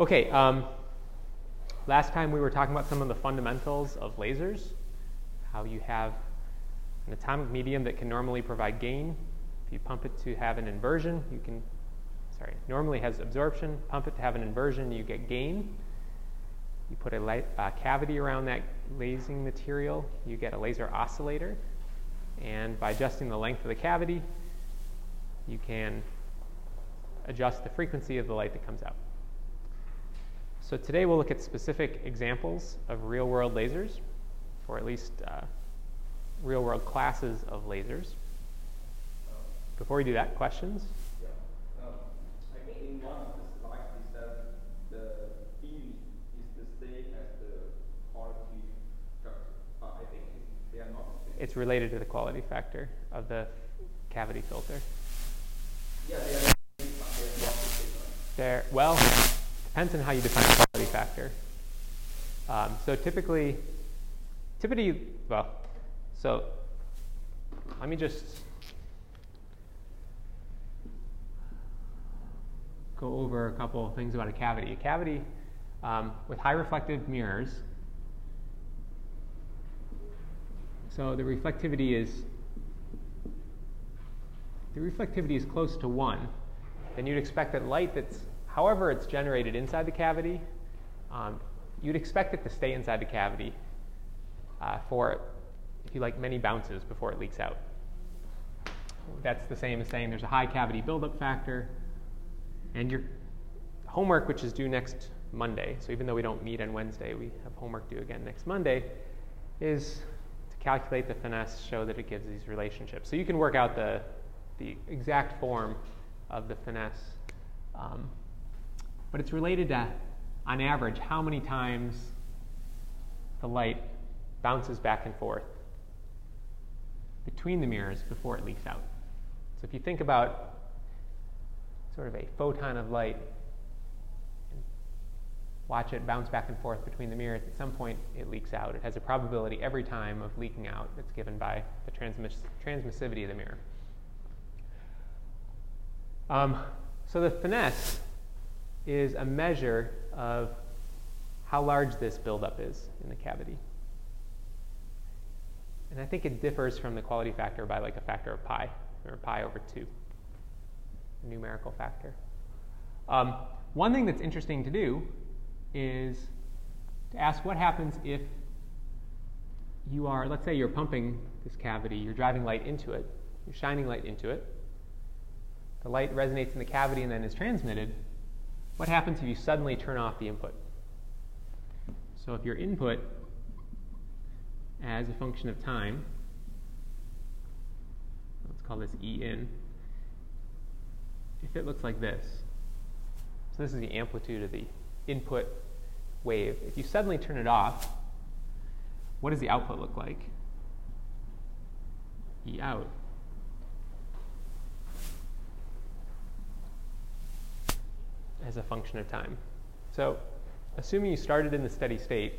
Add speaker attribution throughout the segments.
Speaker 1: Okay, um, last time we were talking about some of the fundamentals of lasers, how you have an atomic medium that can normally provide gain. If you pump it to have an inversion, you can, sorry, normally has absorption, pump it to have an inversion, you get gain. You put a light, uh, cavity around that lasing material, you get a laser oscillator. And by adjusting the length of the cavity, you can adjust the frequency of the light that comes out. So today we'll look at specific examples of real-world lasers, or at least uh, real-world classes of lasers. Before we do that, questions?
Speaker 2: Yeah. Um, I think in one of the slides you said the is the same as the quality factor, but I think they are not the same.
Speaker 1: It's related to the quality factor of the cavity filter.
Speaker 2: Yeah, they are the same, but they are not the same. right?
Speaker 1: There, well, depends on how you define the quality factor. Um, so typically, typically, well, so let me just go over a couple things about a cavity. A cavity um, with high reflective mirrors. So the reflectivity is the reflectivity is close to one, then you'd expect that light that's, however it's generated inside the cavity, um, you'd expect it to stay inside the cavity uh, for, if you like, many bounces before it leaks out. That's the same as saying there's a high cavity buildup factor, and your homework, which is due next Monday, so even though we don't meet on Wednesday, we have homework due again next Monday, is to calculate the finesse, show that it gives these relationships. So you can work out the, the exact form of the finesse. Um, but it's related to, on average, how many times the light bounces back and forth between the mirrors before it leaks out. So if you think about sort of a photon of light watch it bounce back and forth between the mirrors, at some point it leaks out. It has a probability every time of leaking out that's given by the transmiss- transmissivity of the mirror. Um, so the finesse is a measure of how large this buildup is in the cavity. And I think it differs from the quality factor by like a factor of pi, or pi over 2, a numerical factor. Um, one thing that's interesting to do is to ask what happens if you are, let's say you're pumping this cavity, you're driving light into it, you're shining light into it, the light resonates in the cavity and then is transmitted. What happens if you suddenly turn off the input? So if your input as a function of time, let's call this E in, if it looks like this, so this is the amplitude of the input wave. If you suddenly turn it off, what does the output look like? E out. As a function of time. So, assuming you started in the steady state,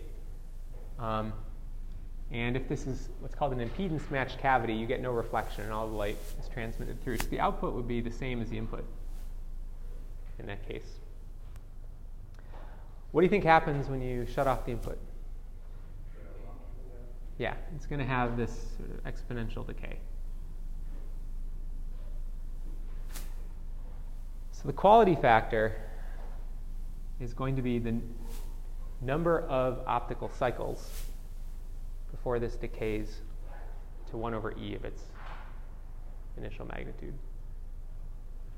Speaker 1: um, and if this is what's called an impedance matched cavity, you get no reflection and all the light is transmitted through. So the output would be the same as the input in that case. What do you think happens when you shut off the input? Yeah, it's going to have this sort of exponential decay. So the quality factor is going to be the number of optical cycles before this decays to 1 over e of its initial magnitude.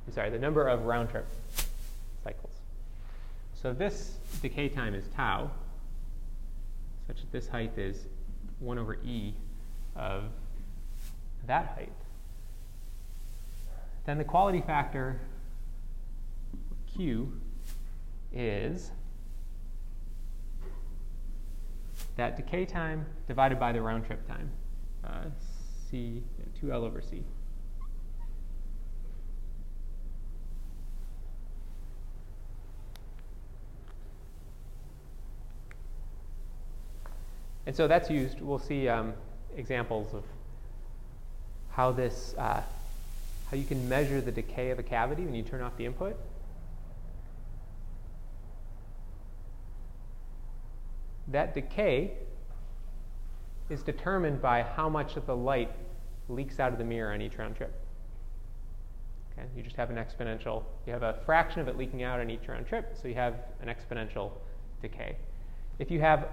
Speaker 1: I'm sorry, the number of round trip cycles. So this decay time is tau, such that this height is 1 over e of that height. Then the quality factor, q, is that decay time divided by the round trip time, uh, c, 2L over c. And so that's used, we'll see um, examples of how this, uh, how you can measure the decay of a cavity when you turn off the input. That decay is determined by how much of the light leaks out of the mirror on each round trip. Okay, you just have an exponential, you have a fraction of it leaking out on each round trip, so you have an exponential decay. If you have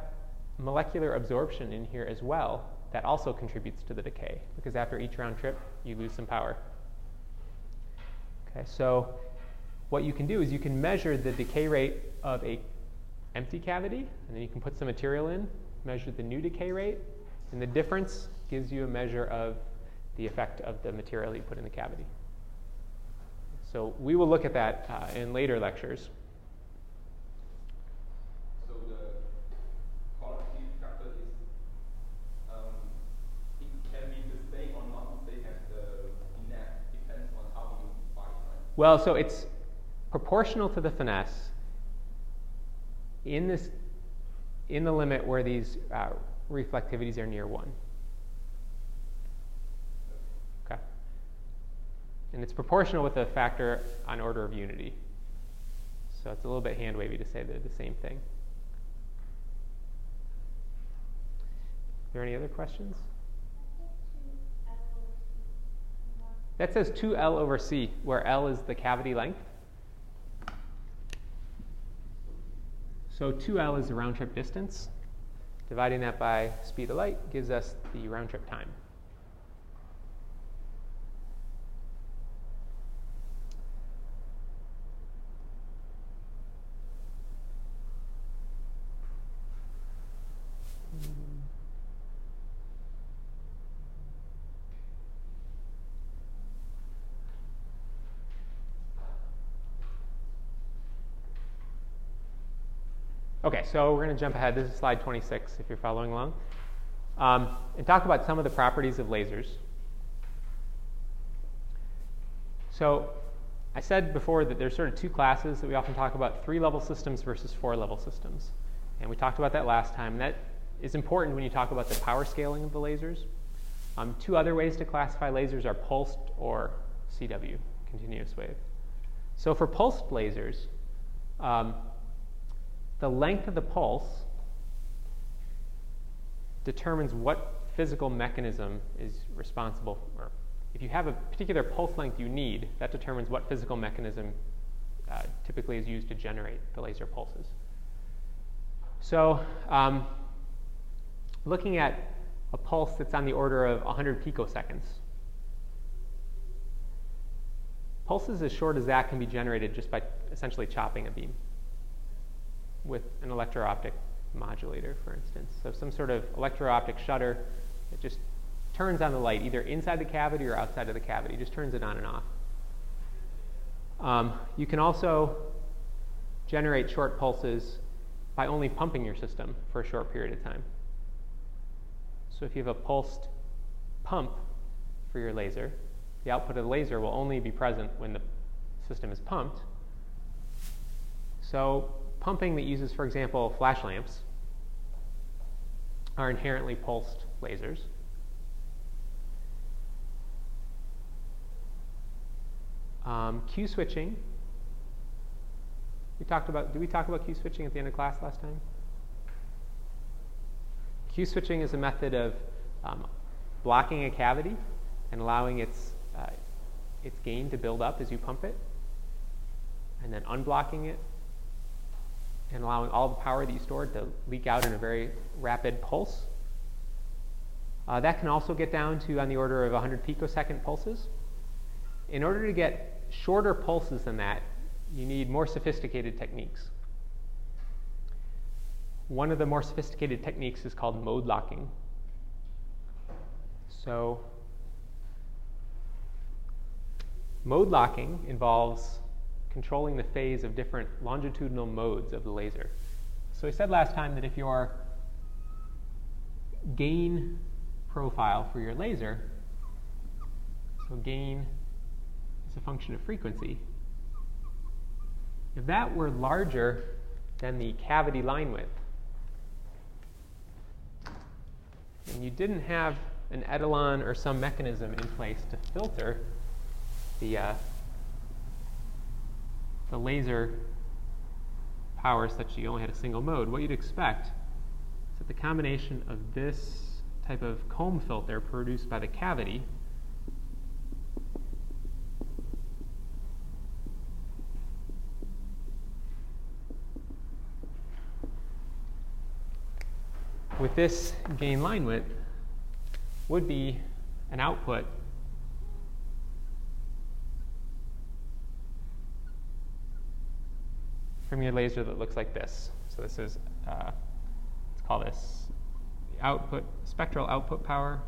Speaker 1: molecular absorption in here as well, that also contributes to the decay, because after each round trip, you lose some power. Okay, so what you can do is you can measure the decay rate of a empty cavity, and then you can put some material in, measure the new decay rate, and the difference gives you a measure of the effect of the material you put in the cavity. So we will look at that uh, in later lectures.
Speaker 2: So the quality factor is, um, it can be the same or not the same as the net, depends on how you define it.
Speaker 1: Well, so it's proportional to the finesse in this in the limit where these uh, reflectivities are near one. Okay. And it's proportional with a factor on order of unity. So it's a little bit hand wavy to say they're the same thing. Are there any other questions? That says 2L over C, where L is the cavity length. So 2L is the round trip distance. Dividing that by speed of light gives us the round trip time. Okay, so we're going to jump ahead. This is slide 26 if you're following along. Um, and talk about some of the properties of lasers. So I said before that there's sort of two classes that we often talk about, three-level systems versus four-level systems. And we talked about that last time. And that is important when you talk about the power scaling of the lasers. Um, two other ways to classify lasers are pulsed or CW, continuous wave. So for pulsed lasers, um, the length of the pulse determines what physical mechanism is responsible or if you have a particular pulse length you need that determines what physical mechanism uh, typically is used to generate the laser pulses. So um, looking at a pulse that's on the order of 100 picoseconds pulses as short as that can be generated just by essentially chopping a beam with an electro-optic modulator, for instance. So some sort of electro-optic shutter that just turns on the light either inside the cavity or outside of the cavity, just turns it on and off. Um, you can also generate short pulses by only pumping your system for a short period of time. So if you have a pulsed pump for your laser, the output of the laser will only be present when the system is pumped. So pumping that uses, for example, flash lamps are inherently pulsed lasers. Um, Q switching. We talked about. Did we talk about Q switching at the end of class last time? Q switching is a method of um, blocking a cavity and allowing its uh, its gain to build up as you pump it, and then unblocking it and allowing all the power that you stored to leak out in a very rapid pulse. Uh, that can also get down to on the order of 100 picosecond pulses. In order to get shorter pulses than that, you need more sophisticated techniques. One of the more sophisticated techniques is called mode locking. So, mode locking involves controlling the phase of different longitudinal modes of the laser. So I said last time that if your gain profile for your laser, so gain is a function of frequency, if that were larger than the cavity line width, and you didn't have an etalon or some mechanism in place to filter the uh, the laser power such that you only had a single mode, what you'd expect is that the combination of this type of comb filter produced by the cavity with this gain line width would be an output from your laser that looks like this. So this is, uh, let's call this the output, spectral output power.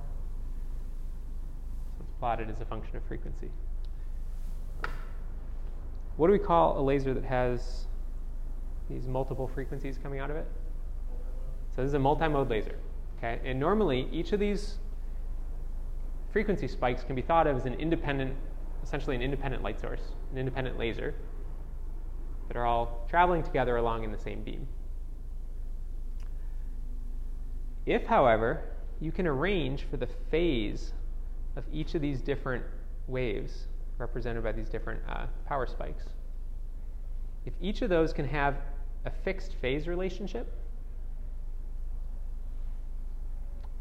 Speaker 1: So it's plotted as a function of frequency. What do we call a laser that has these multiple frequencies coming out of it? So this is a multi-mode laser. Okay? And normally each of these frequency spikes can be thought of as an independent, essentially an independent light source, an independent laser that are all traveling together along in the same beam. If, however, you can arrange for the phase of each of these different waves represented by these different uh, power spikes, if each of those can have a fixed phase relationship,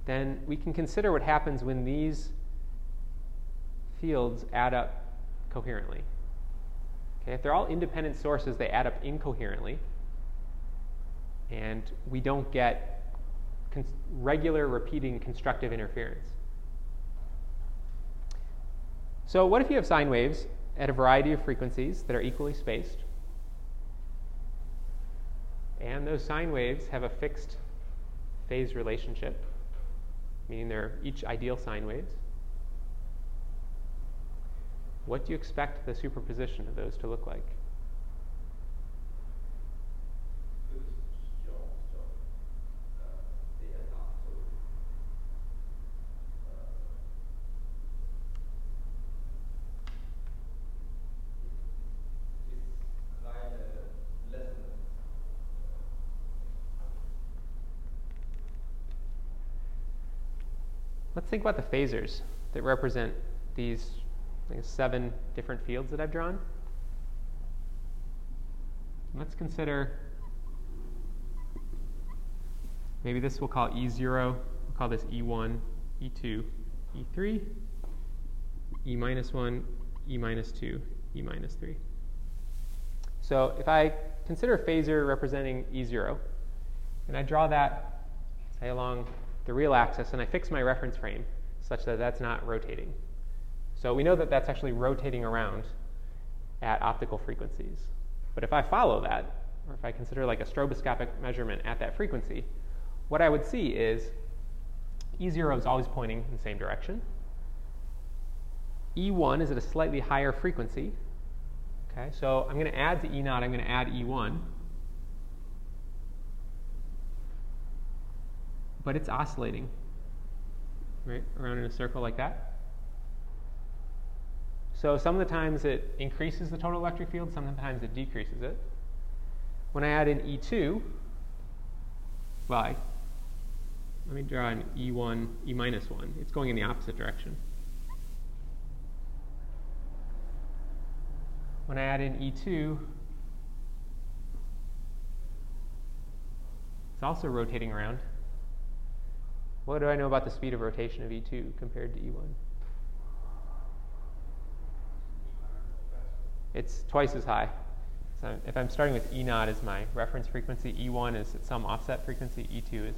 Speaker 1: then we can consider what happens when these fields add up coherently. Okay, if they're all independent sources, they add up incoherently, and we don't get regular repeating constructive interference. So, what if you have sine waves at a variety of frequencies that are equally spaced? And those sine waves have a fixed phase relationship, meaning they're each ideal sine waves. What do you expect the superposition of those to look like? Let's think about the phasors that represent these seven different fields that I've drawn. Let's consider maybe this we'll call E0, we'll call this E1, E2, E3, E minus 1, E minus 2, E minus 3. So if I consider a phasor representing E0, and I draw that, say, along the real axis, and I fix my reference frame such that that's not rotating. So we know that that's actually rotating around at optical frequencies. But if I follow that, or if I consider like a stroboscopic measurement at that frequency, what I would see is E0 is always pointing in the same direction. E1 is at a slightly higher frequency. Okay, so I'm going to add to E0, I'm going to add E1. But it's oscillating, right, around in a circle like that. So some of the times it increases the total electric field, sometimes it decreases it. When I add in E2, well, let me draw an E1, E minus 1. It's going in the opposite direction. When I add in E2, it's also rotating around. What do I know about the speed of rotation of E2 compared to E1? It's twice as high. So if I'm starting with E naught as my reference frequency, E1 is at some offset frequency, E2 is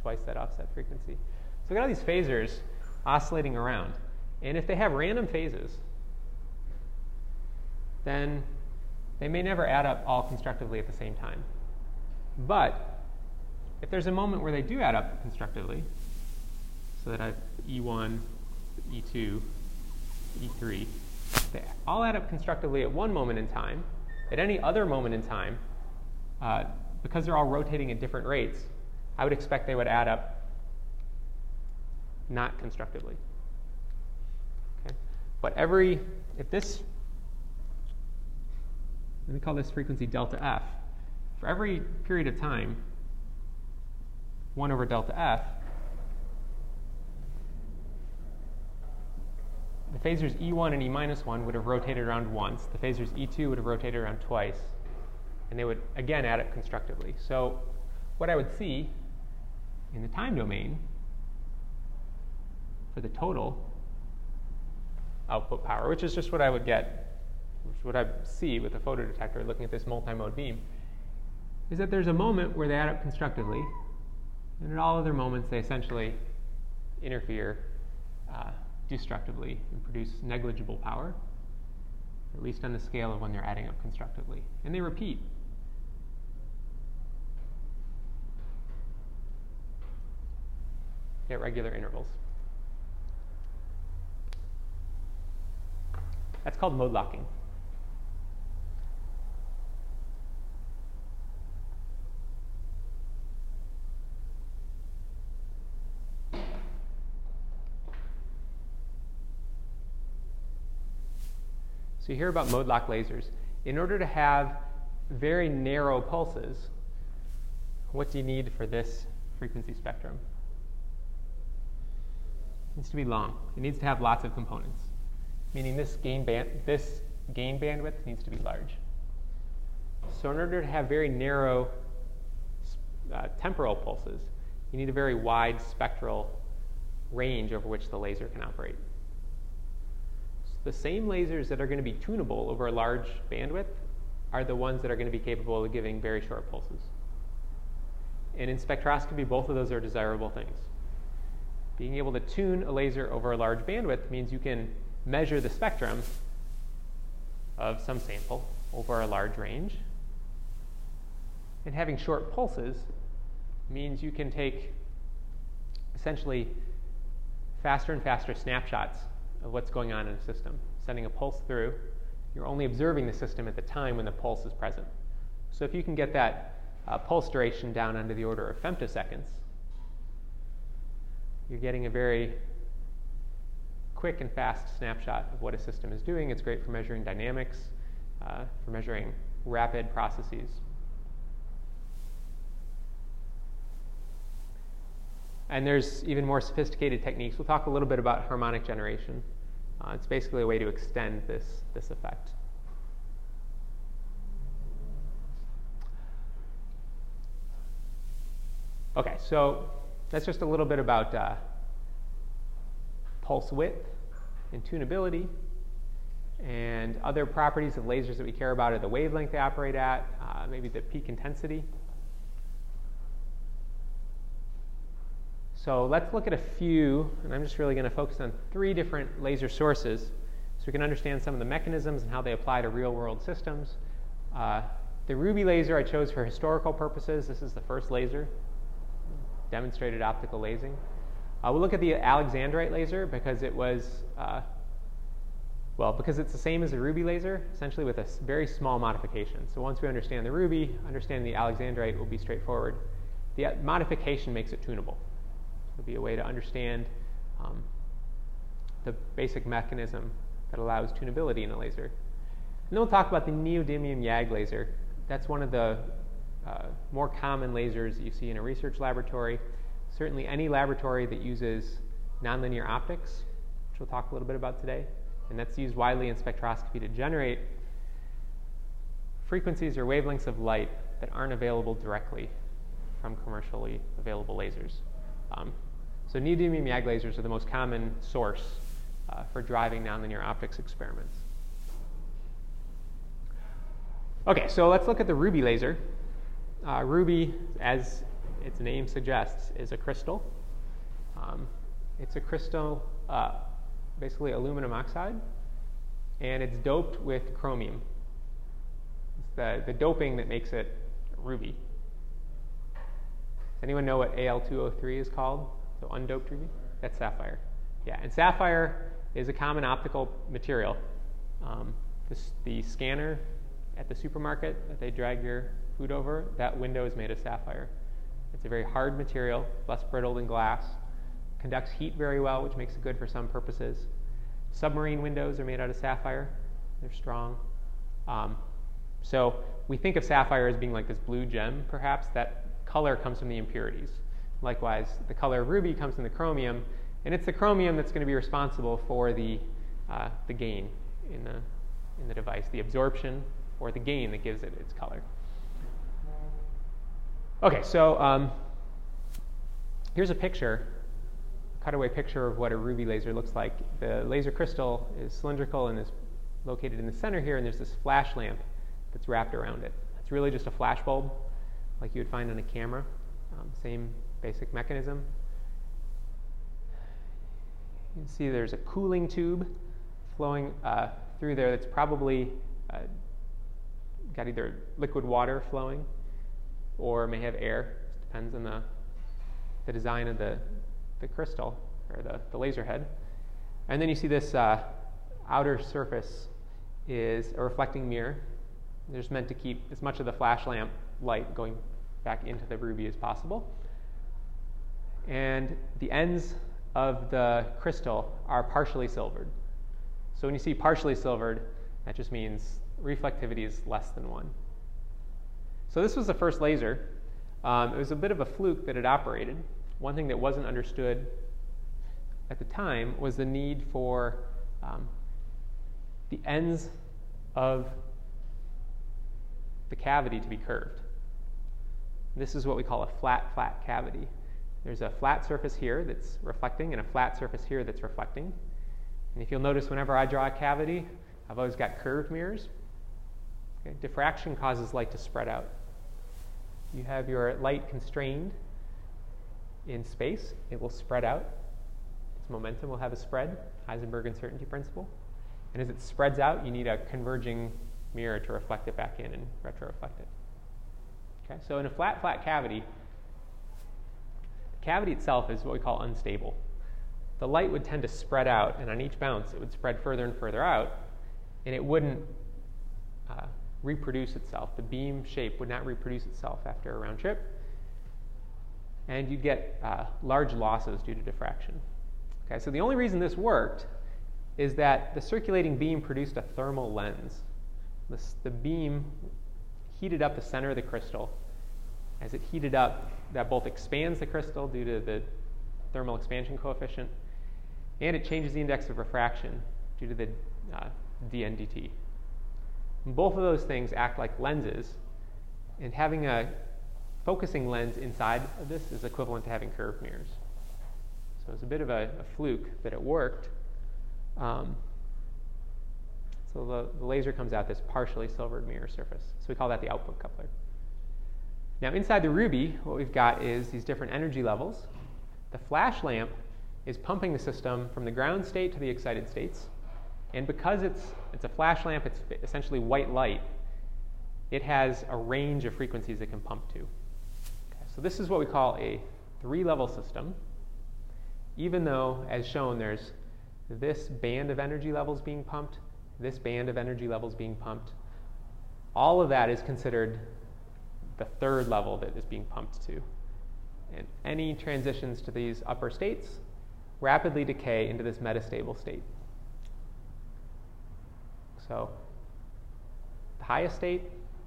Speaker 1: twice that offset frequency. So we got all these phasors oscillating around. And if they have random phases, then they may never add up all constructively at the same time. But if there's a moment where they do add up constructively, so that I have E1, E2, E3, they all add up constructively at one moment in time. At any other moment in time, uh, because they're all rotating at different rates, I would expect they would add up not constructively. Okay? But every, if this, let me call this frequency delta f, for every period of time, 1 over delta f, the phasors E1 and E minus 1 would have rotated around once. The phasors E2 would have rotated around twice. And they would, again, add up constructively. So what I would see in the time domain for the total output power, which is just what I would get, which what I see with a photodetector looking at this multi-mode beam, is that there's a moment where they add up constructively, and at all other moments they essentially interfere uh, destructively and produce negligible power, at least on the scale of when they're adding up constructively. And they repeat at regular intervals. That's called mode locking. So you hear about mode lock lasers. In order to have very narrow pulses, what do you need for this frequency spectrum? It needs to be long. It needs to have lots of components, meaning this gain, band, this gain bandwidth needs to be large. So in order to have very narrow uh, temporal pulses, you need a very wide spectral range over which the laser can operate. The same lasers that are going to be tunable over a large bandwidth are the ones that are going to be capable of giving very short pulses. And in spectroscopy, both of those are desirable things. Being able to tune a laser over a large bandwidth means you can measure the spectrum of some sample over a large range. And having short pulses means you can take essentially faster and faster snapshots of what's going on in a system. Sending a pulse through, you're only observing the system at the time when the pulse is present. So if you can get that uh, pulse duration down under the order of femtoseconds, you're getting a very quick and fast snapshot of what a system is doing. It's great for measuring dynamics, uh, for measuring rapid processes. And there's even more sophisticated techniques. We'll talk a little bit about harmonic generation. Uh, it's basically a way to extend this, this effect. Okay, so that's just a little bit about uh, pulse width and tunability. And other properties of lasers that we care about are the wavelength they operate at, uh, maybe the peak intensity. So let's look at a few, and I'm just really going to focus on three different laser sources so we can understand some of the mechanisms and how they apply to real world systems. Uh, the ruby laser I chose for historical purposes. This is the first laser demonstrated optical lasing. Uh, we'll look at the Alexandrite laser because it was, uh, well, because it's the same as the ruby laser, essentially with a very small modification. So once we understand the ruby, understanding the Alexandrite will be straightforward. The uh, modification makes it tunable. It'll be a way to understand um, the basic mechanism that allows tunability in a laser. And then we'll talk about the neodymium YAG laser. That's one of the uh, more common lasers that you see in a research laboratory. Certainly, any laboratory that uses nonlinear optics, which we'll talk a little bit about today, and that's used widely in spectroscopy to generate frequencies or wavelengths of light that aren't available directly from commercially available lasers. Um, so neodymium YAG lasers are the most common source uh, for driving nonlinear optics experiments. Okay, so let's look at the ruby laser. Uh, ruby, as its name suggests, is a crystal. Um, it's a crystal, uh, basically aluminum oxide, and it's doped with chromium. It's the, the doping that makes it ruby. Does anyone know what Al2O3 is called? So undoped ruby? That's sapphire. Yeah, and sapphire is a common optical material. Um, the scanner at the supermarket that they drag your food over, that window is made of sapphire. It's a very hard material, less brittle than glass, conducts heat very well, which makes it good for some purposes. Submarine windows are made out of sapphire, they're strong. Um, so we think of sapphire as being like this blue gem, perhaps. That color comes from the impurities. Likewise, the color of ruby comes from the chromium, and it's the chromium that's going to be responsible for the, uh, the gain in the, in the device, the absorption or the gain that gives it its color. Okay, so um, here's a picture, a cutaway picture of what a ruby laser looks like. The laser crystal is cylindrical and is located in the center here, and there's this flash lamp that's wrapped around it. It's really just a flash bulb, like you would find on a camera. Um, same basic mechanism. You can see there's a cooling tube flowing uh, through there that's probably uh, got either liquid water flowing or may have air. It depends on the, the design of the, the crystal or the, the laser head. And then you see this uh, outer surface is a reflecting mirror. They're just meant to keep as much of the flash lamp light going back into the ruby as possible. And the ends of the crystal are partially silvered. So when you see partially silvered, that just means reflectivity is less than 1. So this was the first laser. Um, it was a bit of a fluke that it operated. One thing that wasn't understood at the time was the need for um, the ends of the cavity to be curved. This is what we call a flat, flat cavity. There's a flat surface here that's reflecting and a flat surface here that's reflecting. And if you'll notice, whenever I draw a cavity, I've always got curved mirrors. Okay? Diffraction causes light to spread out. You have your light constrained in space, it will spread out. Its momentum will have a spread, Heisenberg uncertainty principle. And as it spreads out, you need a converging mirror to reflect it back in and retroreflect it. Okay, so in a flat, flat cavity, cavity itself is what we call unstable. The light would tend to spread out, and on each bounce, it would spread further and further out, and it wouldn't uh, reproduce itself. The beam shape would not reproduce itself after a round trip, and you'd get uh, large losses due to diffraction. Okay, so the only reason this worked is that the circulating beam produced a thermal lens. This, the beam heated up the center of the crystal. As it heated up, that both expands the crystal due to the thermal expansion coefficient, and it changes the index of refraction due to the uh, dNdt. Both of those things act like lenses, and having a focusing lens inside of this is equivalent to having curved mirrors. So it's a bit of a, a fluke that it worked. Um, so the, the, laser comes out this partially silvered mirror surface. So we call that the output coupler. Now inside the Ruby, what we've got is these different energy levels. The flash lamp is pumping the system from the ground state to the excited states. And because it's, it's a flash lamp, it's essentially white light, it has a range of frequencies it can pump to. Okay, so this is what we call a three level system, even though, as shown, there's this band of energy levels being pumped, this band of energy levels being pumped. All of that is considered the third level that is being pumped to. And any transitions to these upper states rapidly decay into this metastable state. So, the highest state,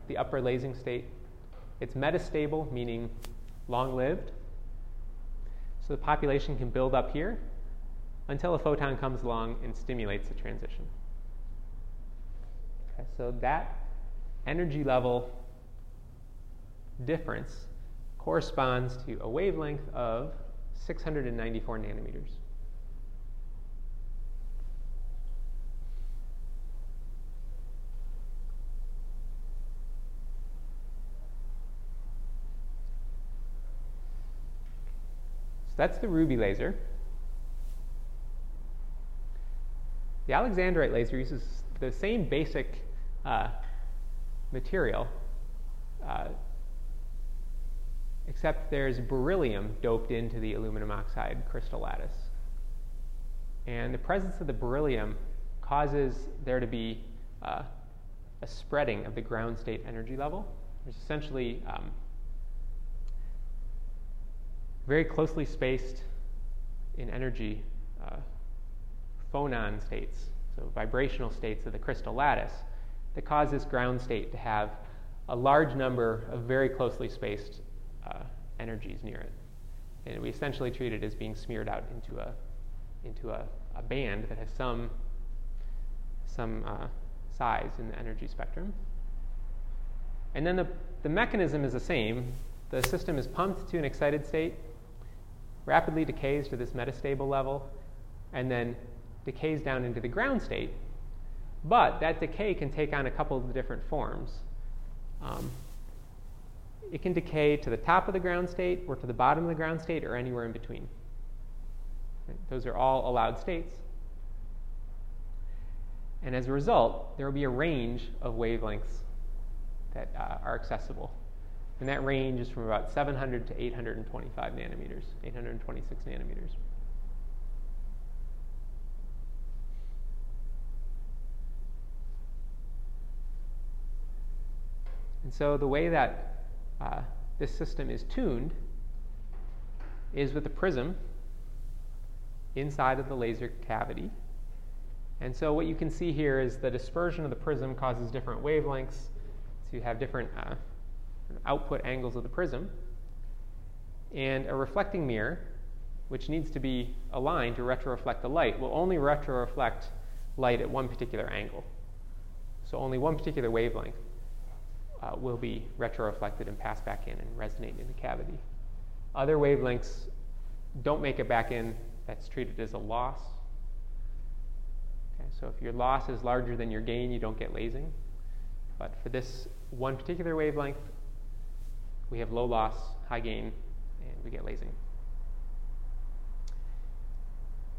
Speaker 1: the upper lasing state, it's metastable, meaning long lived. So the population can build up here until a photon comes along and stimulates the transition. Okay, so that energy level difference corresponds to a wavelength of 694 nanometers. So that's the ruby laser. The alexandrite laser uses the same basic uh, material, uh, except there's beryllium doped into the aluminum oxide crystal lattice. And the presence of the beryllium causes there to be uh, a spreading of the ground state energy level. There's essentially um, very closely spaced in energy uh, phonon states, so vibrational states of the crystal lattice, that cause this ground state to have a large number of very closely spaced uh, energies near it. And we essentially treat it as being smeared out into a, into a, a band that has some, some uh, size in the energy spectrum. And then the, the mechanism is the same. The system is pumped to an excited state rapidly decays to this metastable level, and then decays down into the ground state. But that decay can take on a couple of different forms. Um, it can decay to the top of the ground state, or to the bottom of the ground state, or anywhere in between. Right? Those are all allowed states. And as a result, there will be a range of wavelengths that uh, are accessible. And that range is from about 700 to 825 nanometers, 826 nanometers. And so the way that uh, this system is tuned is with a prism inside of the laser cavity. And so what you can see here is the dispersion of the prism causes different wavelengths. So you have different uh, output angles of the prism. And a reflecting mirror, which needs to be aligned to retroreflect the light, will only retroreflect light at one particular angle. So only one particular wavelength uh, will be retroreflected and pass back in and resonate in the cavity. Other wavelengths don't make it back in, that's treated as a loss. Okay, so if your loss is larger than your gain, you don't get lasing. But for this one particular wavelength, we have low loss, high gain, and we get lasing.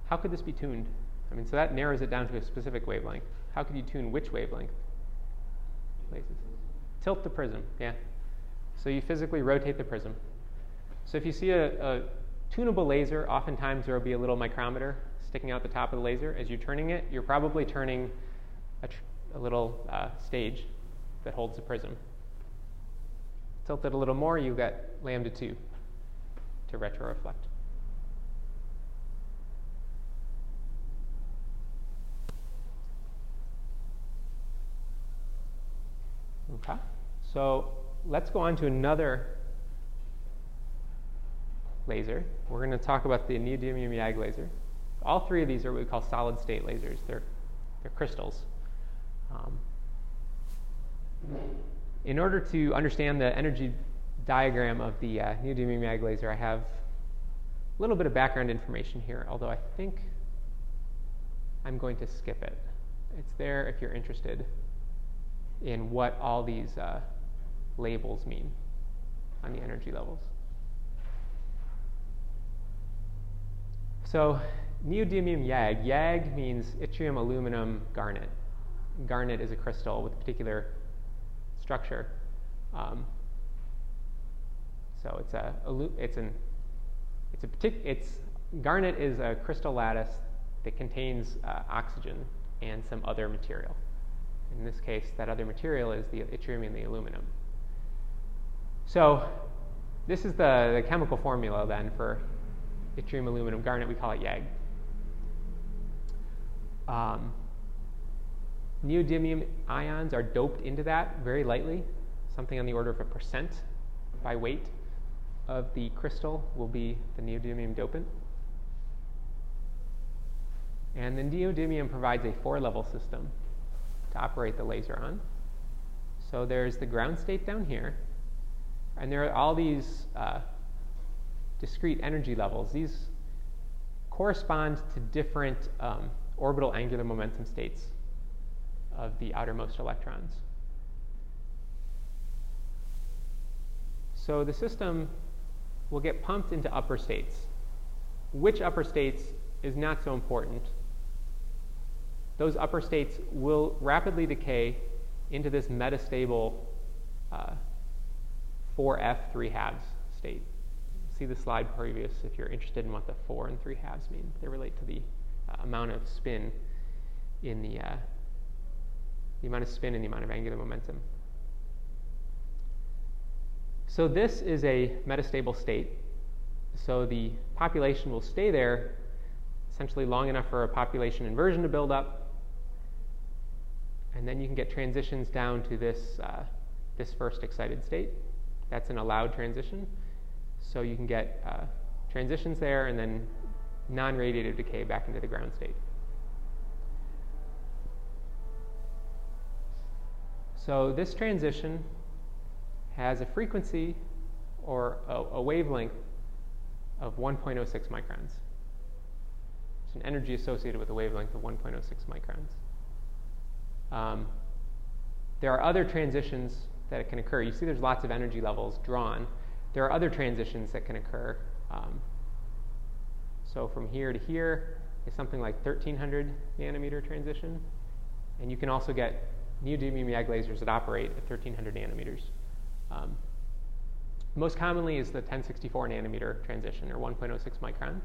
Speaker 1: How could this be tuned? I mean, so that narrows it down to a specific wavelength. How could you tune which wavelength? Lasers. Tilt the prism, yeah. So you physically rotate the prism. So if you see a, a tunable laser, oftentimes there will be a little micrometer sticking out the top of the laser. As you're turning it, you're probably turning a, tr- a little uh, stage that holds the prism. Tilt it a little more, you get lambda 2 to retroreflect. Okay. So let's go on to another laser. We're going to talk about the neodymium YAG laser. All three of these are what we call solid state lasers. They're, they're crystals. Um, in order to understand the energy diagram of the uh, neodymium YAG laser, I have a little bit of background information here, although I think I'm going to skip it. It's there if you're interested in what all these uh, labels mean on the energy levels. So, neodymium YAG. YAG means yttrium, aluminum, garnet. Garnet is a crystal with a particular structure. Um, so it's a it's an it's a partic- it's garnet is a crystal lattice that contains uh, oxygen and some other material. In this case, that other material is the yttrium and the aluminum. So this is the, the chemical formula then for yttrium aluminum garnet. We call it YAG. Um, neodymium ions are doped into that very lightly, something on the order of a percent by weight of the crystal will be the neodymium dopant. And the neodymium provides a four level system to operate the laser on. So there's the ground state down here, and there are all these uh, discrete energy levels. These correspond to different um, orbital angular momentum states of the outermost electrons. So the system will get pumped into upper states. Which upper states is not so important. Those upper states will rapidly decay into this metastable uh, 4f 3 halves state. See the slide previous if you're interested in what the 4 and 3 halves mean. They relate to the uh, amount of spin in the, uh, the amount of spin and the amount of angular momentum. So this is a metastable state. So the population will stay there essentially long enough for a population inversion to build up. And then you can get transitions down to this, uh, this first excited state. That's an allowed transition. So you can get uh, transitions there and then non radiative decay back into the ground state. So this transition has a frequency or a, a wavelength of 1.06 microns. It's an energy associated with a wavelength of 1.06 microns. Um, there are other transitions that it can occur. You see, there's lots of energy levels drawn. There are other transitions that can occur. Um, so from here to here is something like 1300 nanometer transition. And you can also get neodymium YAG lasers that operate at 1300 nanometers. Um, most commonly is the 1064 nanometer transition, or 1.06 micron.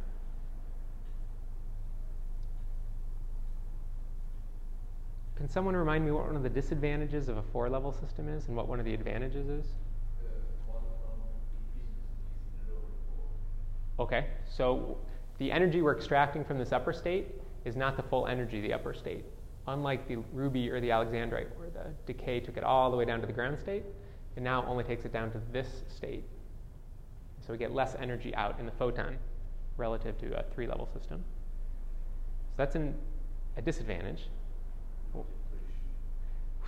Speaker 1: Can someone remind me what one of the disadvantages of a four level system is and what one of the advantages is? Okay, so the energy we're extracting from this upper state is not the full energy of the upper state. Unlike the ruby or the alexandrite, where the decay took it all the way down to the ground state, it now only takes it down to this state. So we get less energy out in the photon relative to a three level system. So that's an, a disadvantage.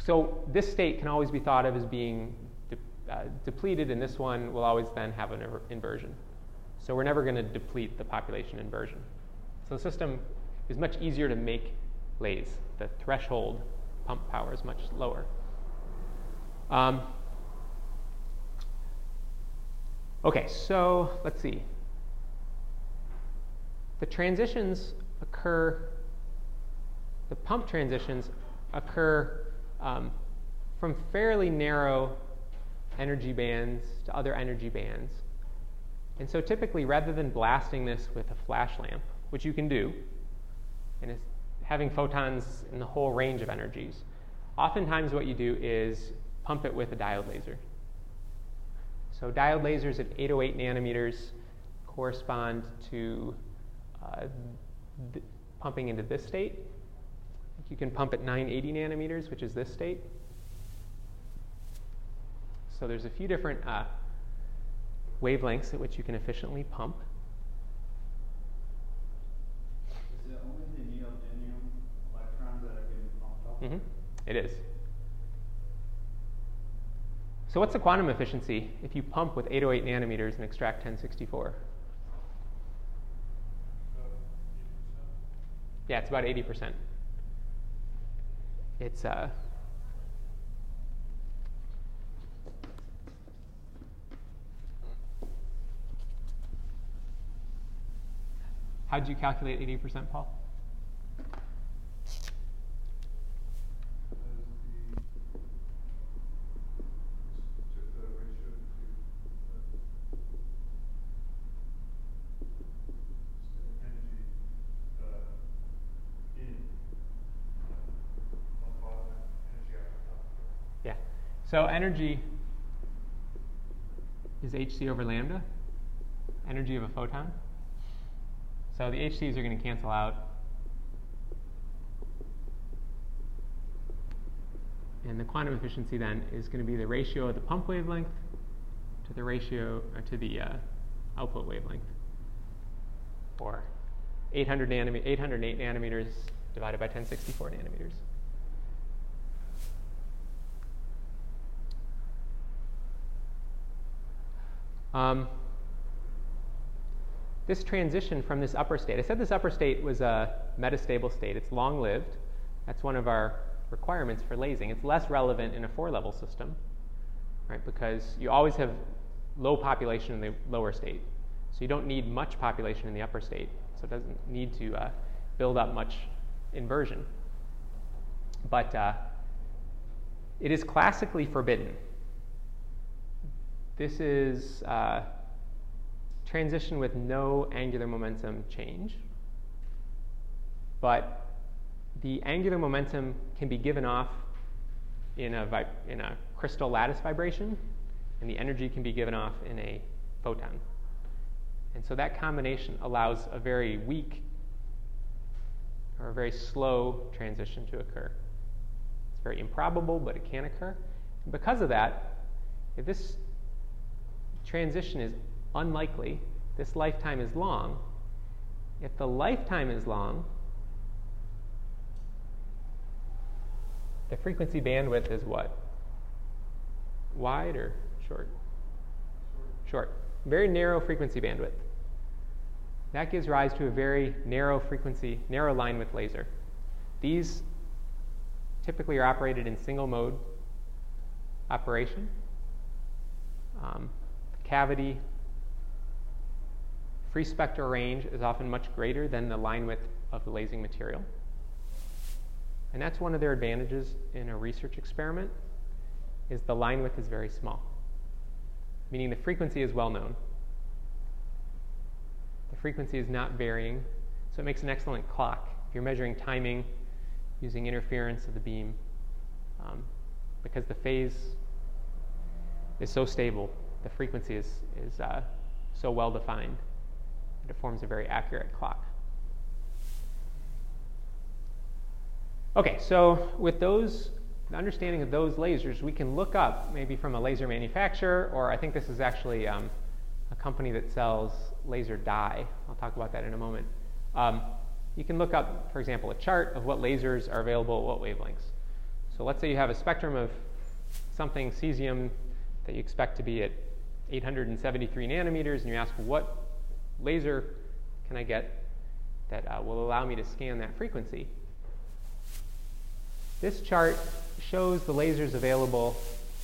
Speaker 1: So this state can always be thought of as being de- uh, depleted, and this one will always then have an inversion. So we're never going to deplete the population inversion. So the system is much easier to make lays. The threshold pump power is much lower. Um, okay, so let's see. The transitions occur, the pump transitions occur um, from fairly narrow energy bands to other energy bands. And so typically, rather than blasting this with a flash lamp, which you can do, and it's having photons in the whole range of energies, oftentimes what you do is pump it with a diode laser. So diode lasers at 808 nanometers correspond to uh, th- pumping into this state. You can pump at 980 nanometers, which is this state. So there's a few different uh, wavelengths at which you can efficiently pump.
Speaker 3: Is it only the neodymium electrons that are getting pumped up?
Speaker 1: Mm-hmm. It is. So, what's the quantum efficiency if you pump with 808 nanometers and extract 1064? Yeah, it's about 80%. It's uh, How did you calculate 80%, Paul? So energy is hc over lambda, energy of a photon. So the HCs are going to cancel out. And the quantum efficiency then is going to be the ratio of the pump wavelength to the ratio uh, to the uh, output wavelength, or 800 nanomet- 808 nanometers divided by 1064 nanometers. Um, this transition from this upper state, I said this upper state was a metastable state. It's long lived. That's one of our requirements for lasing. It's less relevant in a four level system, right? Because you always have low population in the lower state. So you don't need much population in the upper state. So it doesn't need to uh, build up much inversion. But uh, it is classically forbidden. This is. Uh, transition with no angular momentum change. But the angular momentum can be given off in a, in a crystal lattice vibration, and the energy can be given off in a photon. And so that combination allows a very weak or a very slow transition to occur. It's very improbable, but it can occur. And because of that, if this transition is unlikely. This lifetime is long. If the lifetime is long, the frequency bandwidth is what? Wide or short? Short. Very narrow frequency bandwidth. that gives rise to a very narrow frequency, narrow line width laser. These typically are operated in single mode operation. Um, cavity free spectral range is often much greater than the line width of the lasing material. And that's one of their advantages in a research experiment is the line width is very small, meaning the frequency is well known. The frequency is not varying, so it makes an excellent clock. If you're measuring timing using interference of the beam, um, because the phase is so stable, the frequency is, is uh, so well defined, that it forms a very accurate clock. Okay, so with those, the understanding of those lasers, we can look up maybe from a laser manufacturer, or I think this is actually um, a company that sells laser dye. I'll talk about that in a moment. Um, you can look up, for example, a chart of what lasers are available at what wavelengths. So let's say you have a spectrum of something cesium that you expect to be at 873 nanometers, and you ask, what laser can I get that uh, will allow me to scan that frequency? This chart shows the lasers available.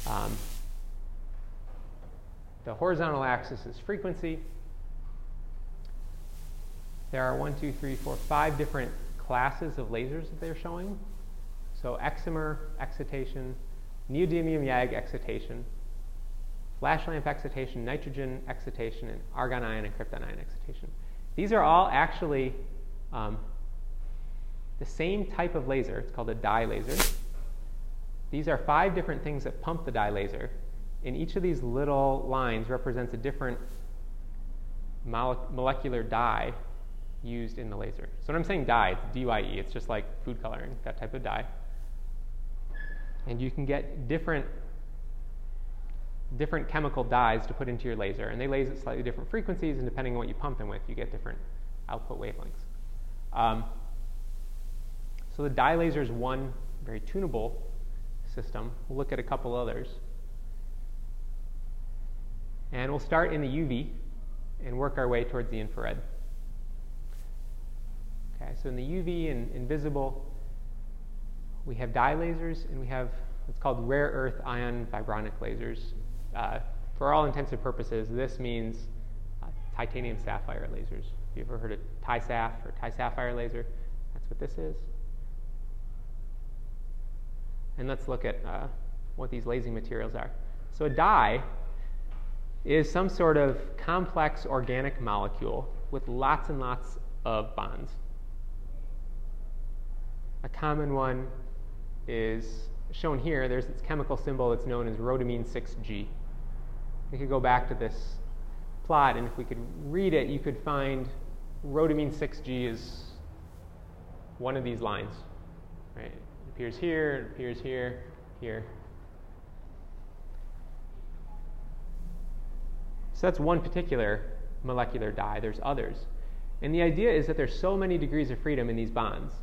Speaker 1: Um, the horizontal axis is frequency. There are one, two, three, four, five different classes of lasers that they're showing. So excimer excitation, neodymium YAG excitation, flash lamp excitation, nitrogen excitation, and argon ion and krypton ion excitation. These are all actually um, the same type of laser. It's called a dye laser. These are five different things that pump the dye laser. And each of these little lines represents a different mole- molecular dye used in the laser. So when I'm saying dye, it's DYE. It's just like food coloring, that type of dye. And you can get different different chemical dyes to put into your laser, and they laser at slightly different frequencies, and depending on what you pump them with, you get different output wavelengths. Um, so the dye laser is one very tunable system. We'll look at a couple others. And we'll start in the UV and work our way towards the infrared. Okay, so in the UV and invisible, we have dye lasers and we have what's called rare earth ion vibronic lasers. Uh, for all intents and purposes, this means uh, titanium sapphire lasers. Have you ever heard of TiSAF or TiSapphire laser? That's what this is. And let's look at uh, what these lasing materials are. So a dye is some sort of complex organic molecule with lots and lots of bonds. A common one is shown here. There's its chemical symbol It's known as rhodamine 6G. We could go back to this plot, and if we could read it, you could find rhodamine 6G is one of these lines. Right? It appears here, it appears here, here. So that's one particular molecular dye. There's others. And the idea is that there's so many degrees of freedom in these bonds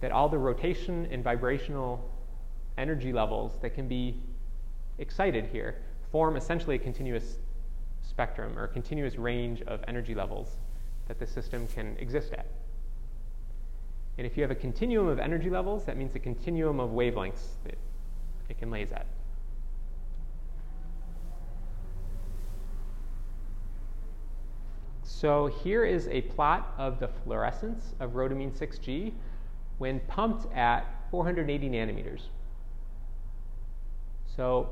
Speaker 1: that all the rotation and vibrational energy levels that can be excited here form essentially a continuous spectrum or a continuous range of energy levels that the system can exist at. And if you have a continuum of energy levels, that means a continuum of wavelengths that it can laze at. So here is a plot of the fluorescence of rhodamine 6G when pumped at 480 nanometers. So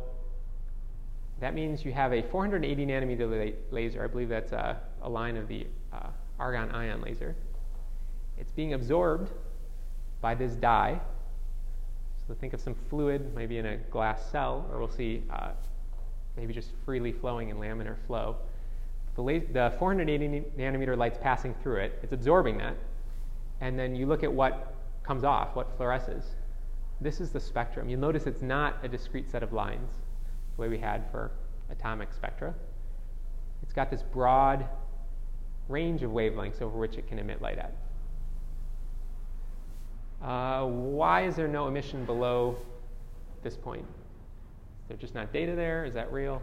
Speaker 1: that means you have a 480 nanometer la- laser. I believe that's a, a line of the uh, argon ion laser. It's being absorbed by this dye. So think of some fluid, maybe in a glass cell, or we'll see uh, maybe just freely flowing in laminar flow. The, la- the 480 nanometer light's passing through it. It's absorbing that. And then you look at what comes off, what fluoresces. This is the spectrum. You'll notice it's not a discrete set of lines the way we had for atomic spectra. It's got this broad range of wavelengths over which it can emit light at. Uh, why is there no emission below this point? Is there just not data there? Is that real?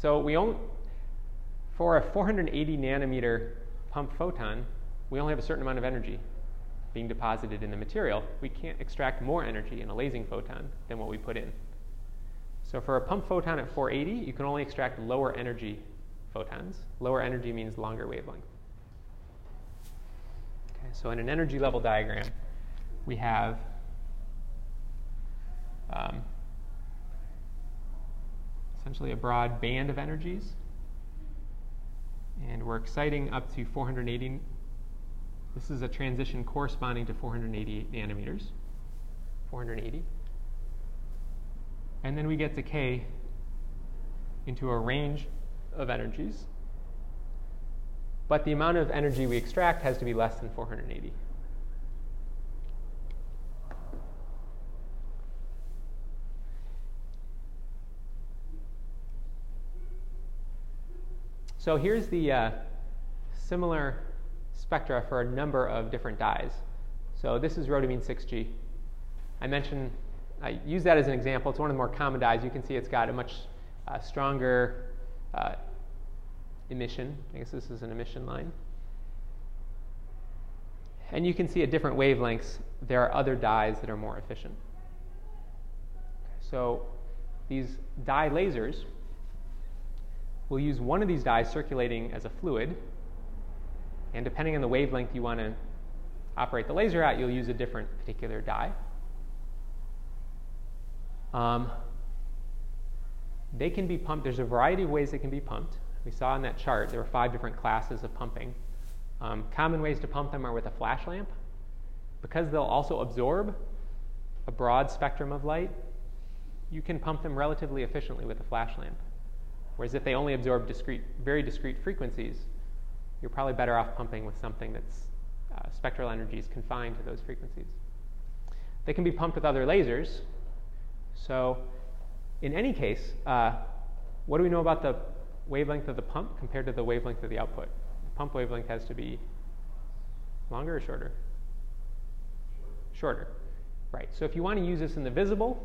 Speaker 1: So we only, for a 480 nanometer pump photon, we only have a certain amount of energy being deposited in the material. We can't extract more energy in a lasing photon than what we put in. So for a pump photon at 480, you can only extract lower energy photons. Lower energy means longer wavelength. Okay, so in an energy level diagram, we have um, essentially a broad band of energies. And we're exciting up to 480. This is a transition corresponding to 488 nanometers. 480. And then we get decay into a range of energies. But the amount of energy we extract has to be less than 480. So here's the uh, similar spectra for a number of different dyes. So this is rhodamine 6G. I mentioned, I use that as an example. It's one of the more common dyes. You can see it's got a much uh, stronger uh, emission. I guess this is an emission line. And you can see at different wavelengths, there are other dyes that are more efficient. So these dye lasers will use one of these dyes circulating as a fluid. And depending on the wavelength you want to operate the laser at, you'll use a different particular dye. Um, they can be pumped. There's a variety of ways they can be pumped. We saw in that chart there were five different classes of pumping. Um, common ways to pump them are with a flash lamp. Because they'll also absorb a broad spectrum of light, you can pump them relatively efficiently with a flash lamp. Whereas if they only absorb discrete, very discrete frequencies, you're probably better off pumping with something that's uh, spectral energy is confined to those frequencies. They can be pumped with other lasers. So in any case, uh, what do we know about the wavelength of the pump compared to the wavelength of the output? The pump wavelength has to be longer or shorter? Shorter. Right. So if you want to use this in the visible,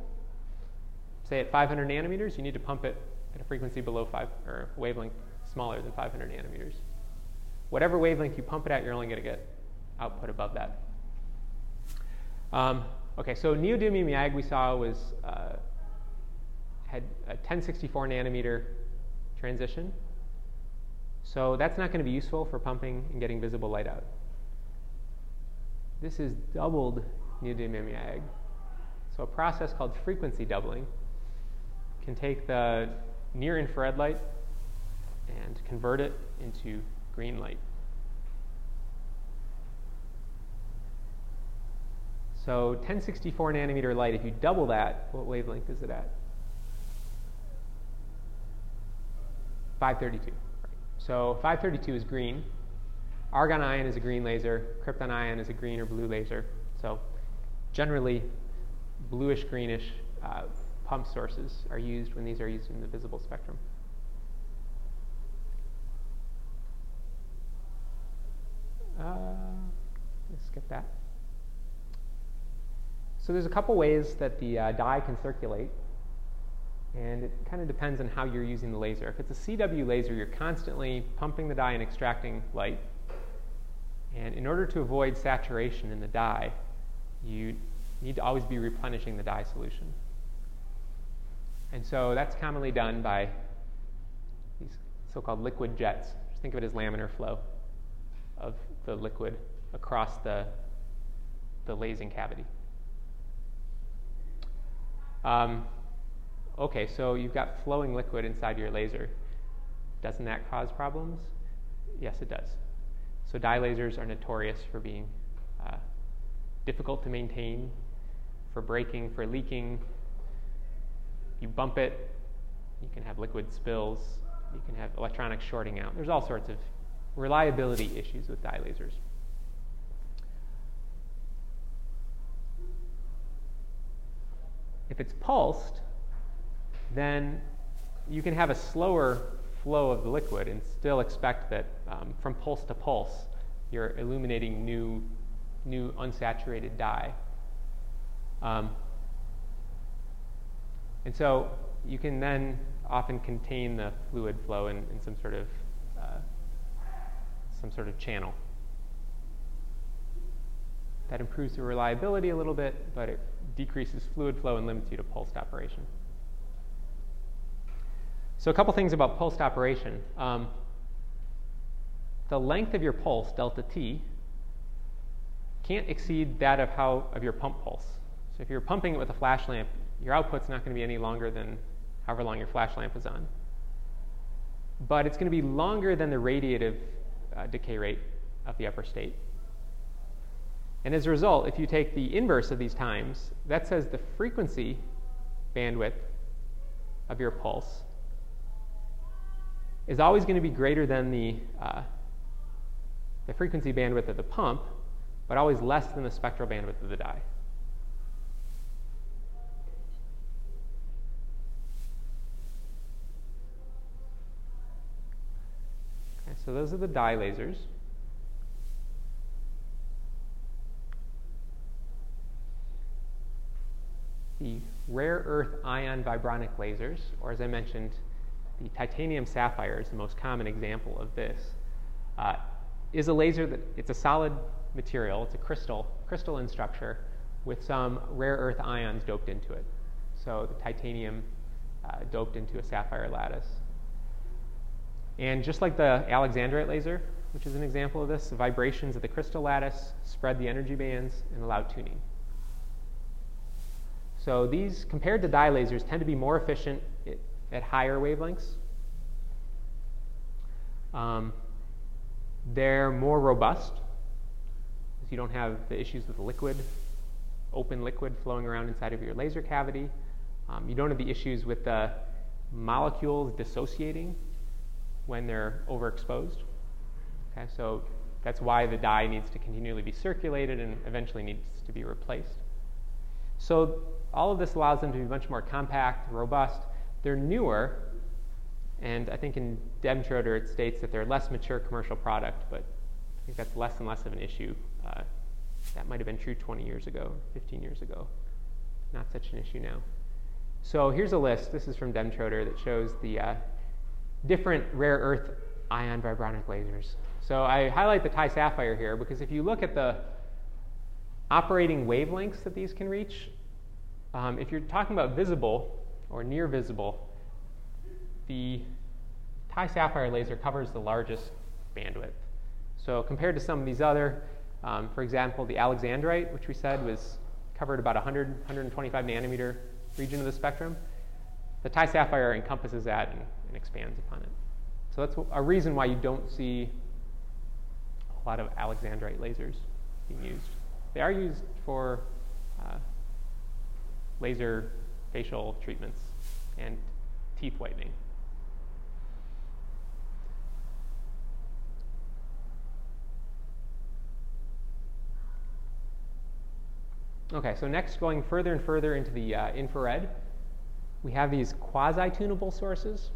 Speaker 1: say at 500 nanometers, you need to pump it at a frequency below five or wavelength smaller than 500 nanometers. Whatever wavelength you pump it at, you're only going to get output above that. Um, okay, so neodymium YAG we saw was uh, had a 1064 nanometer transition. So that's not going to be useful for pumping and getting visible light out. This is doubled neodymium YAG. So a process called frequency doubling can take the near infrared light and convert it into green light. So 1064 nanometer light, if you double that, what wavelength is it at? 532. So 532 is green. Argon ion is a green laser. Krypton ion is a green or blue laser. So generally, bluish greenish uh, pump sources are used when these are used in the visible spectrum. Uh, let's skip that. So there's a couple ways that the uh, dye can circulate, and it kind of depends on how you're using the laser. If it's a CW laser, you're constantly pumping the dye and extracting light. And in order to avoid saturation in the dye, you need to always be replenishing the dye solution. And so that's commonly done by these so called liquid jets. Just think of it as laminar flow of the liquid across the, the lasing cavity. Um, okay, so you've got flowing liquid inside your laser. Doesn't that cause problems? Yes, it does. So dye lasers are notorious for being uh, difficult to maintain, for breaking, for leaking, you bump it, you can have liquid spills, you can have electronics shorting out. There's all sorts of reliability issues with dye lasers. If it's pulsed, then you can have a slower flow of the liquid and still expect that um, from pulse to pulse, you're illuminating new, new unsaturated dye. Um, and so you can then often contain the fluid flow in, in some sort of uh, some sort of channel. That improves the reliability a little bit, but it decreases fluid flow and limits you to pulsed operation. So a couple things about pulsed operation. Um, the length of your pulse, delta t, can't exceed that of how of your pump pulse. So if you're pumping it with a flash lamp, your output's not going to be any longer than however long your flash lamp is on. But it's going to be longer than the radiative uh, decay rate of the upper state. And as a result, if you take the inverse of these times, that says the frequency bandwidth of your pulse is always going to be greater than the, uh, the frequency bandwidth of the pump, but always less than the spectral bandwidth of the dye. So those are the dye lasers. The rare earth ion vibronic lasers, or as I mentioned, the titanium sapphire is the most common example of this, uh, is a laser that it's a solid material, it's a crystal, crystalline structure with some rare earth ions doped into it. So the titanium uh, doped into a sapphire lattice. And just like the alexandrite laser, which is an example of this, the vibrations of the crystal lattice spread the energy bands and allow tuning. So these, compared to dye lasers, tend to be more efficient at higher wavelengths. Um, they're more robust, you don't have the issues with liquid, open liquid flowing around inside of your laser cavity. Um, you don't have the issues with the molecules dissociating when they're overexposed. Okay, so that's why the dye needs to continually be circulated and eventually needs to be replaced. So all of this allows them to be much more compact, robust, they're newer, and I think in Demtroder it states that they're less mature commercial product, but I think that's less and less of an issue. Uh, that might have been true 20 years ago, 15 years ago. Not such an issue now. So here's a list. This is from Demtroder that shows the uh, different rare earth ion vibronic lasers. So I highlight the Ti Sapphire here because if you look at the operating wavelengths that these can reach, um, if you're talking about visible, or near visible, the Ti Sapphire laser covers the largest bandwidth. So compared to some of these other, um, for example, the Alexandrite, which we said was covered about 100, 125 nanometer region of the spectrum, the Ti Sapphire encompasses that and, and expands upon it. So that's a reason why you don't see a lot of Alexandrite lasers being used. They are used for uh, laser facial treatments, and teeth whitening. Okay, so next, going further and further into the uh, infrared, we have these quasi-tunable sources.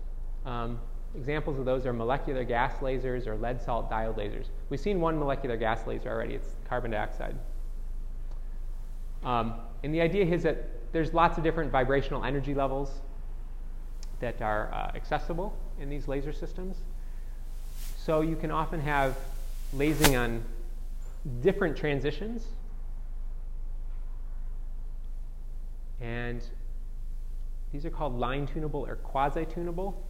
Speaker 1: Um, examples of those are molecular gas lasers or lead salt diode lasers. We've seen one molecular gas laser already. It's carbon dioxide. Um, and the idea is that there's lots of different vibrational energy levels that are uh, accessible in these laser systems. So you can often have lasing on different transitions. And these are called line tunable or quasi tunable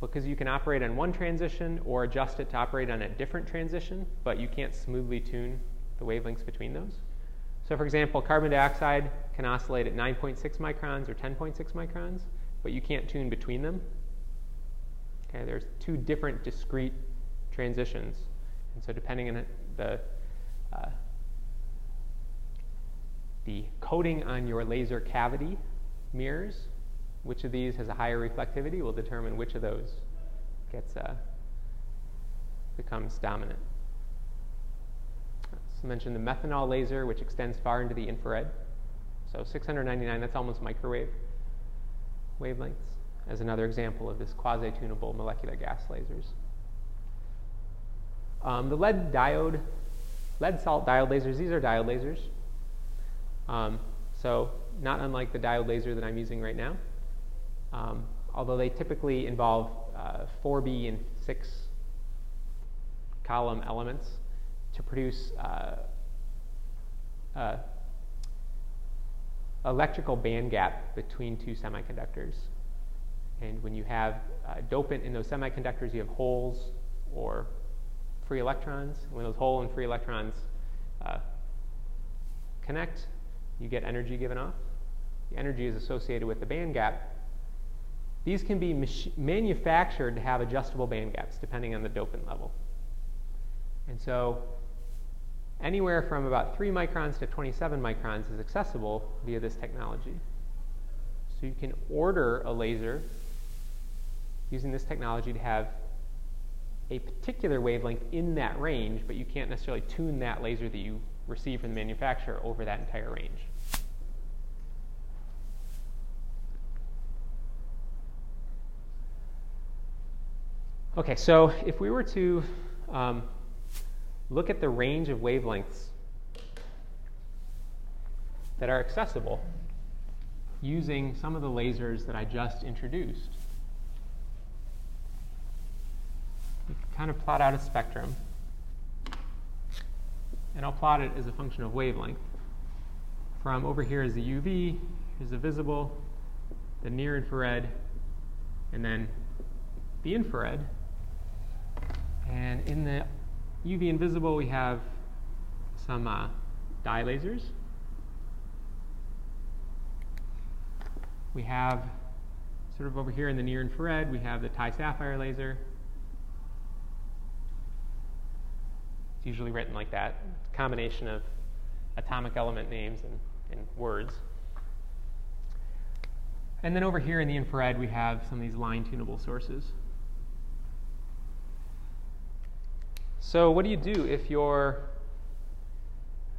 Speaker 1: because you can operate on one transition or adjust it to operate on a different transition, but you can't smoothly tune the wavelengths between those. So for example, carbon dioxide can oscillate at 9.6 microns or 10.6 microns, but you can't tune between them. Okay, there's two different discrete transitions. And so depending on the, uh, the coating on your laser cavity mirrors, which of these has a higher reflectivity will determine which of those gets uh, becomes dominant. So mentioned the methanol laser, which extends far into the infrared. So 699, that's almost microwave wavelengths, as another example of this quasi-tunable molecular gas lasers. Um, the lead diode, lead salt diode lasers, these are diode lasers. Um, so not unlike the diode laser that I'm using right now. Um, although they typically involve uh, 4B and 6 column elements to produce uh, uh, electrical band gap between two semiconductors. And when you have uh, dopant in those semiconductors, you have holes or free electrons. When those hole and free electrons uh, connect, you get energy given off. The energy is associated with the band gap. These can be mach- manufactured to have adjustable band gaps depending on the dopant level. And so anywhere from about 3 microns to 27 microns is accessible via this technology. So you can order a laser using this technology to have a particular wavelength in that range, but you can't necessarily tune that laser that you receive from the manufacturer over that entire range. Okay, so if we were to um, look at the range of wavelengths that are accessible using some of the lasers that I just introduced, we kind of plot out a spectrum. And I'll plot it as a function of wavelength. From over here is the UV, here's the visible, the near infrared, and then the infrared. And in the UV invisible, we have some uh, dye lasers. We have, sort of over here in the near infrared, we have the Ti sapphire laser. It's usually written like that. It's a combination of atomic element names and, and words. And then over here in the infrared, we have some of these line tunable sources. So, what do you do if your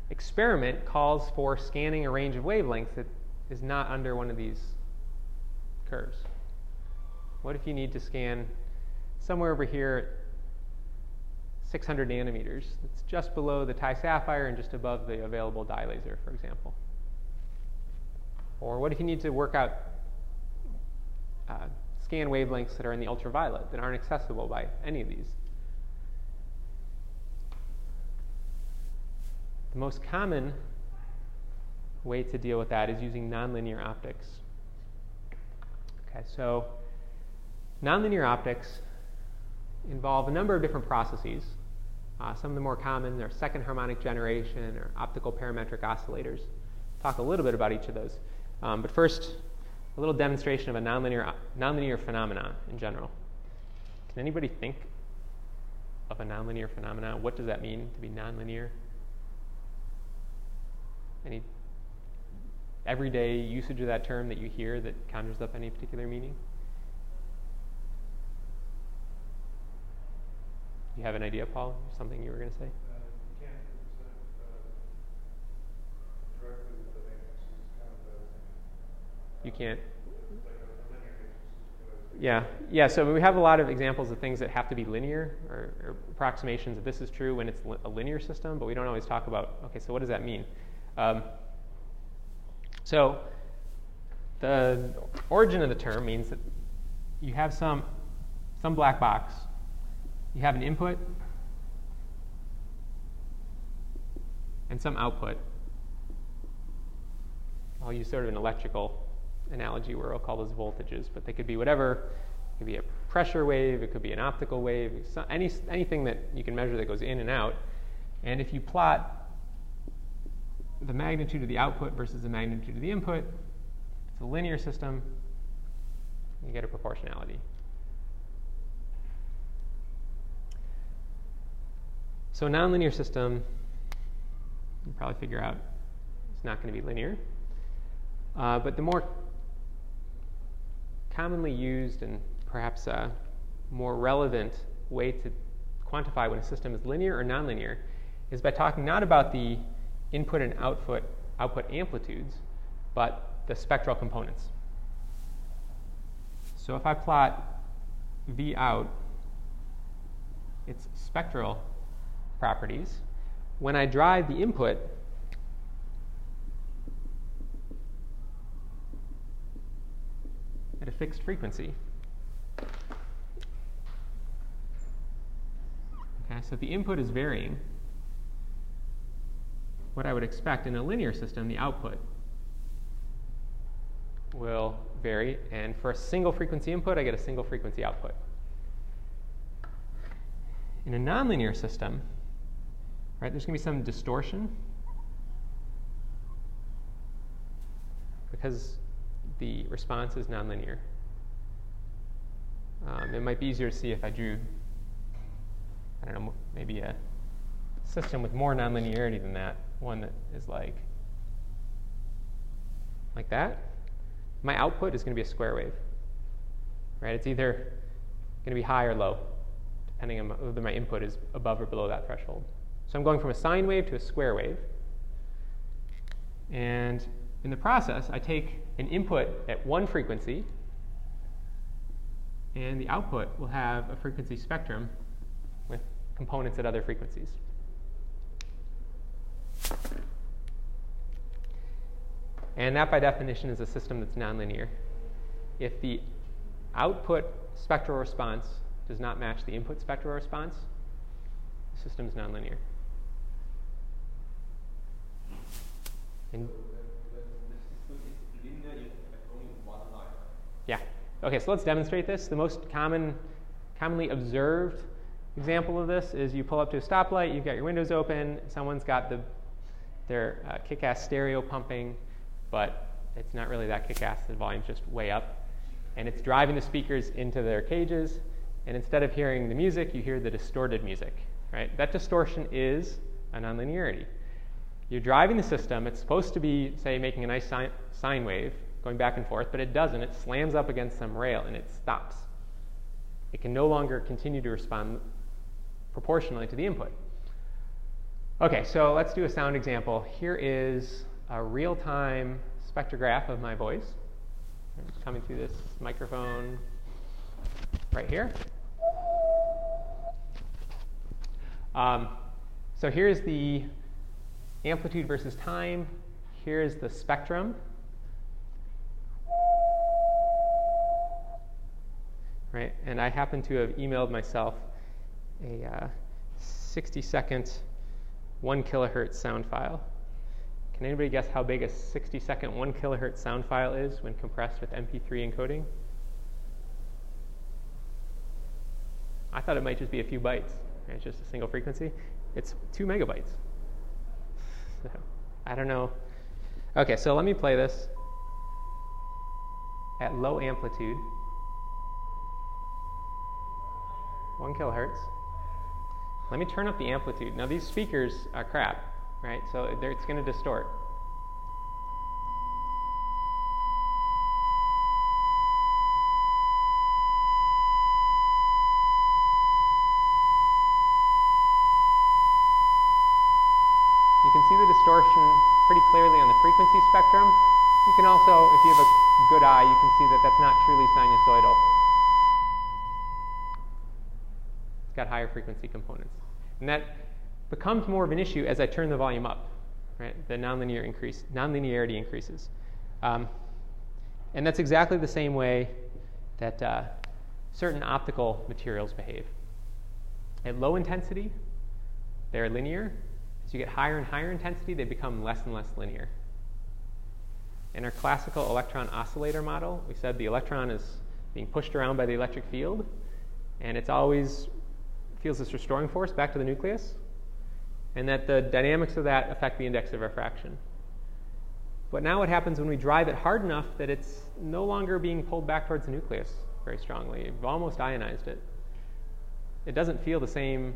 Speaker 1: experiment calls for scanning a range of wavelengths that is not under one of these curves? What if you need to scan somewhere over here at 600 nanometers? It's just below the Ti sapphire and just above the available dye laser, for example. Or what if you need to work out uh, scan wavelengths that are in the ultraviolet that aren't accessible by any of these? The most common way to deal with that is using nonlinear optics. Okay, so nonlinear optics involve a number of different processes. Uh, some of the more common are second harmonic generation or optical parametric oscillators. Talk a little bit about each of those. Um, but first, a little demonstration of a nonlinear, nonlinear phenomenon in general. Can anybody think of a nonlinear phenomenon? What does that mean to be nonlinear? Any everyday usage of that term that you hear that conjures up any particular meaning? You have an idea, Paul? Something you were going to say?
Speaker 3: Uh,
Speaker 1: You can't. Yeah, yeah. So we have a lot of examples of things that have to be linear or, or approximations that this is true when it's a linear system, but we don't always talk about. Okay, so what does that mean? Um, so the origin of the term means that you have some some black box. You have an input and some output. I'll use sort of an electrical analogy where I'll call those voltages, but they could be whatever. It could be a pressure wave, it could be an optical wave, any, anything that you can measure that goes in and out. And if you plot the magnitude of the output versus the magnitude of the input, it's a linear system, you get a proportionality. So a nonlinear system, you probably figure out it's not going to be linear. Uh, but the more commonly used and perhaps a more relevant way to quantify when a system is linear or nonlinear is by talking not about the input and output, output amplitudes, but the spectral components. So if I plot V out, its spectral properties, when I drive the input, at a fixed frequency. Okay, so the input is varying, what I would expect in a linear system, the output will vary. And for a single frequency input, I get a single frequency output. In a nonlinear system, right, there's going to be some distortion because the response is nonlinear. Um, it might be easier to see if I drew, I don't know, maybe a system with more nonlinearity than that, one that is like like that. My output is going to be a square wave. Right? It's either going to be high or low, depending on whether my input is above or below that threshold. So I'm going from a sine wave to a square wave. And in the process, I take an input at one frequency, and the output will have a frequency spectrum with components at other frequencies. And that, by definition, is a system that's nonlinear. If the output spectral response does not match the input spectral response, the system is nonlinear.
Speaker 2: And
Speaker 1: yeah. Okay, so let's demonstrate this. The most common, commonly observed example of this is you pull up to a stoplight, you've got your windows open, someone's got the, their uh, kick-ass stereo pumping, but it's not really that kick-ass. The volume's just way up, and it's driving the speakers into their cages. And instead of hearing the music, you hear the distorted music. Right? That distortion is a nonlinearity. You're driving the system. It's supposed to be, say, making a nice sine, sine wave going back and forth, but it doesn't. It slams up against some rail and it stops. It can no longer continue to respond proportionally to the input. Okay, so let's do a sound example. Here is a real time spectrograph of my voice. Coming through this microphone right here. Um, so here's the amplitude versus time. Here's the spectrum. Right, and I happen to have emailed myself a uh, 60 second, one kilohertz sound file. Can anybody guess how big a 60 second 1 kilohertz sound file is when compressed with MP3 encoding? I thought it might just be a few bytes. Right? It's just a single frequency. It's 2 megabytes. So, I don't know. Okay, so let me play this at low amplitude. 1 kilohertz. Let me turn up the amplitude. Now, these speakers are crap right? So it's going to distort. You can see the distortion pretty clearly on the frequency spectrum. You can also, if you have a good eye, you can see that that's not truly sinusoidal. It's got higher frequency components. And that becomes more of an issue as I turn the volume up. Right? The nonlinear increase, nonlinearity increases. Um, and that's exactly the same way that uh, certain optical materials behave. At low intensity, they're linear. As you get higher and higher intensity, they become less and less linear. In our classical electron oscillator model, we said the electron is being pushed around by the electric field, and it's always feels this restoring force back to the nucleus and that the dynamics of that affect the index of refraction. But now what happens when we drive it hard enough that it's no longer being pulled back towards the nucleus very strongly? We've almost ionized it. It doesn't feel the same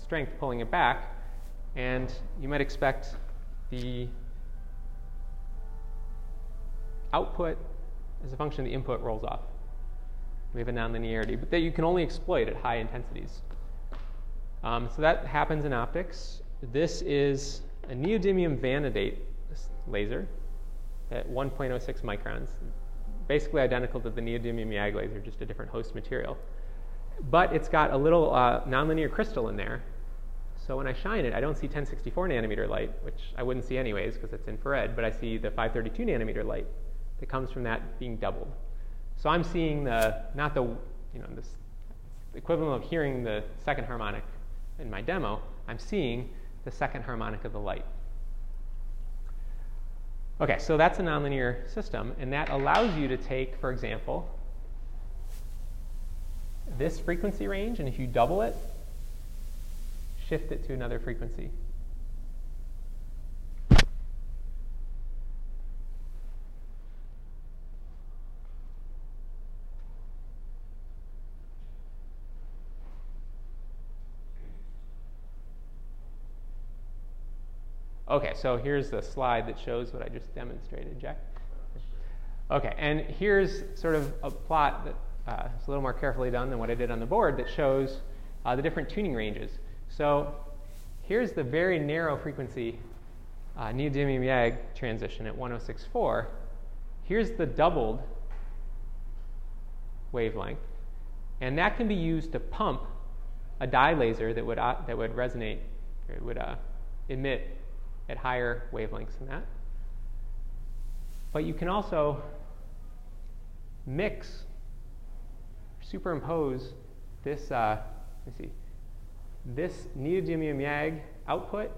Speaker 1: strength pulling it back, and you might expect the output as a function of the input rolls off. We have a nonlinearity, but that you can only exploit at high intensities. Um, so that happens in optics. This is a neodymium vanadate laser at 1.06 microns, basically identical to the neodymium YAG laser, just a different host material. But it's got a little uh, nonlinear crystal in there. So when I shine it, I don't see 1064 nanometer light, which I wouldn't see anyways because it's infrared, but I see the 532 nanometer light that comes from that being doubled. So I'm seeing the, not the, you know, this equivalent of hearing the second harmonic in my demo, I'm seeing the second harmonic of the light. Okay, so that's a nonlinear system, and that allows you to take, for example, this frequency range, and if you double it, shift it to another frequency. Okay, so here's the slide that shows what I just demonstrated, Jack. Okay, and here's sort of a plot that uh, is a little more carefully done than what I did on the board that shows uh, the different tuning ranges. So here's the very narrow frequency uh, neodymium YAG transition at 1064. Here's the doubled wavelength, and that can be used to pump a dye laser that would, uh, that would resonate, or would uh, emit at higher wavelengths than that. But you can also mix, superimpose this, uh, let me see, this neodymium YAG output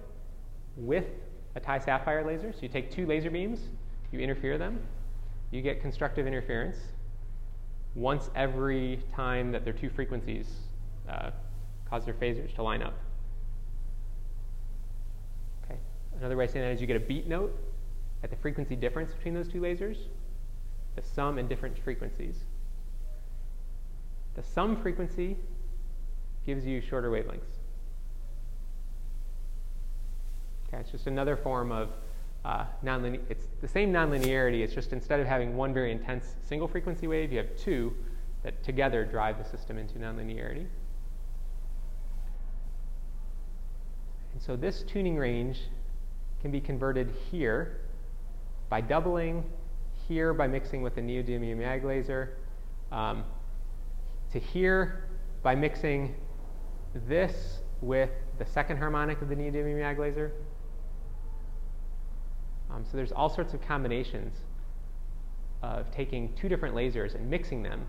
Speaker 1: with a Ti sapphire laser. So you take two laser beams, you interfere them, you get constructive interference once every time that their two frequencies uh, cause their phasors to line up. Another way of saying that is you get a beat note at the frequency difference between those two lasers, the sum and different frequencies. The sum frequency gives you shorter wavelengths. Okay, it's just another form of uh, nonlinear. It's the same nonlinearity. It's just instead of having one very intense single frequency wave, you have two that together drive the system into nonlinearity. And so this tuning range can be converted here by doubling, here by mixing with the neodymium YAG laser, um, to here by mixing this with the second harmonic of the neodymium YAG laser. Um, so there's all sorts of combinations of taking two different lasers and mixing them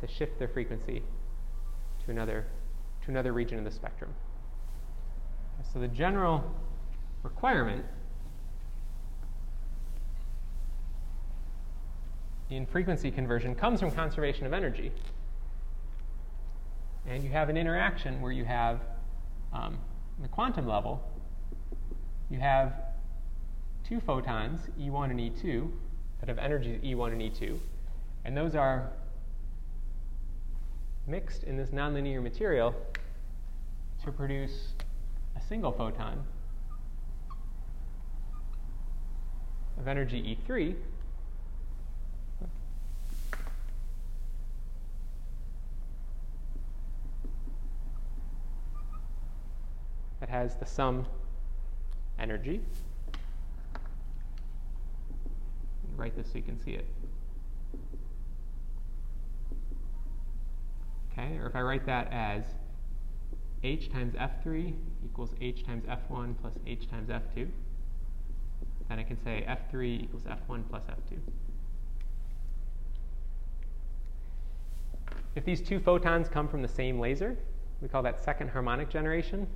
Speaker 1: to shift their frequency to another, to another region of the spectrum. So the general requirement in frequency conversion comes from conservation of energy. And you have an interaction where you have, um, the quantum level, you have two photons, E1 and E2, that have energies E1 and E2. And those are mixed in this nonlinear material to produce a single photon of energy E3, that has the sum energy. Write this so you can see it. Okay, or if I write that as h times f3 equals h times f1 plus h times f2, then I can say F3 equals F1 plus F2. If these two photons come from the same laser, we call that second harmonic generation.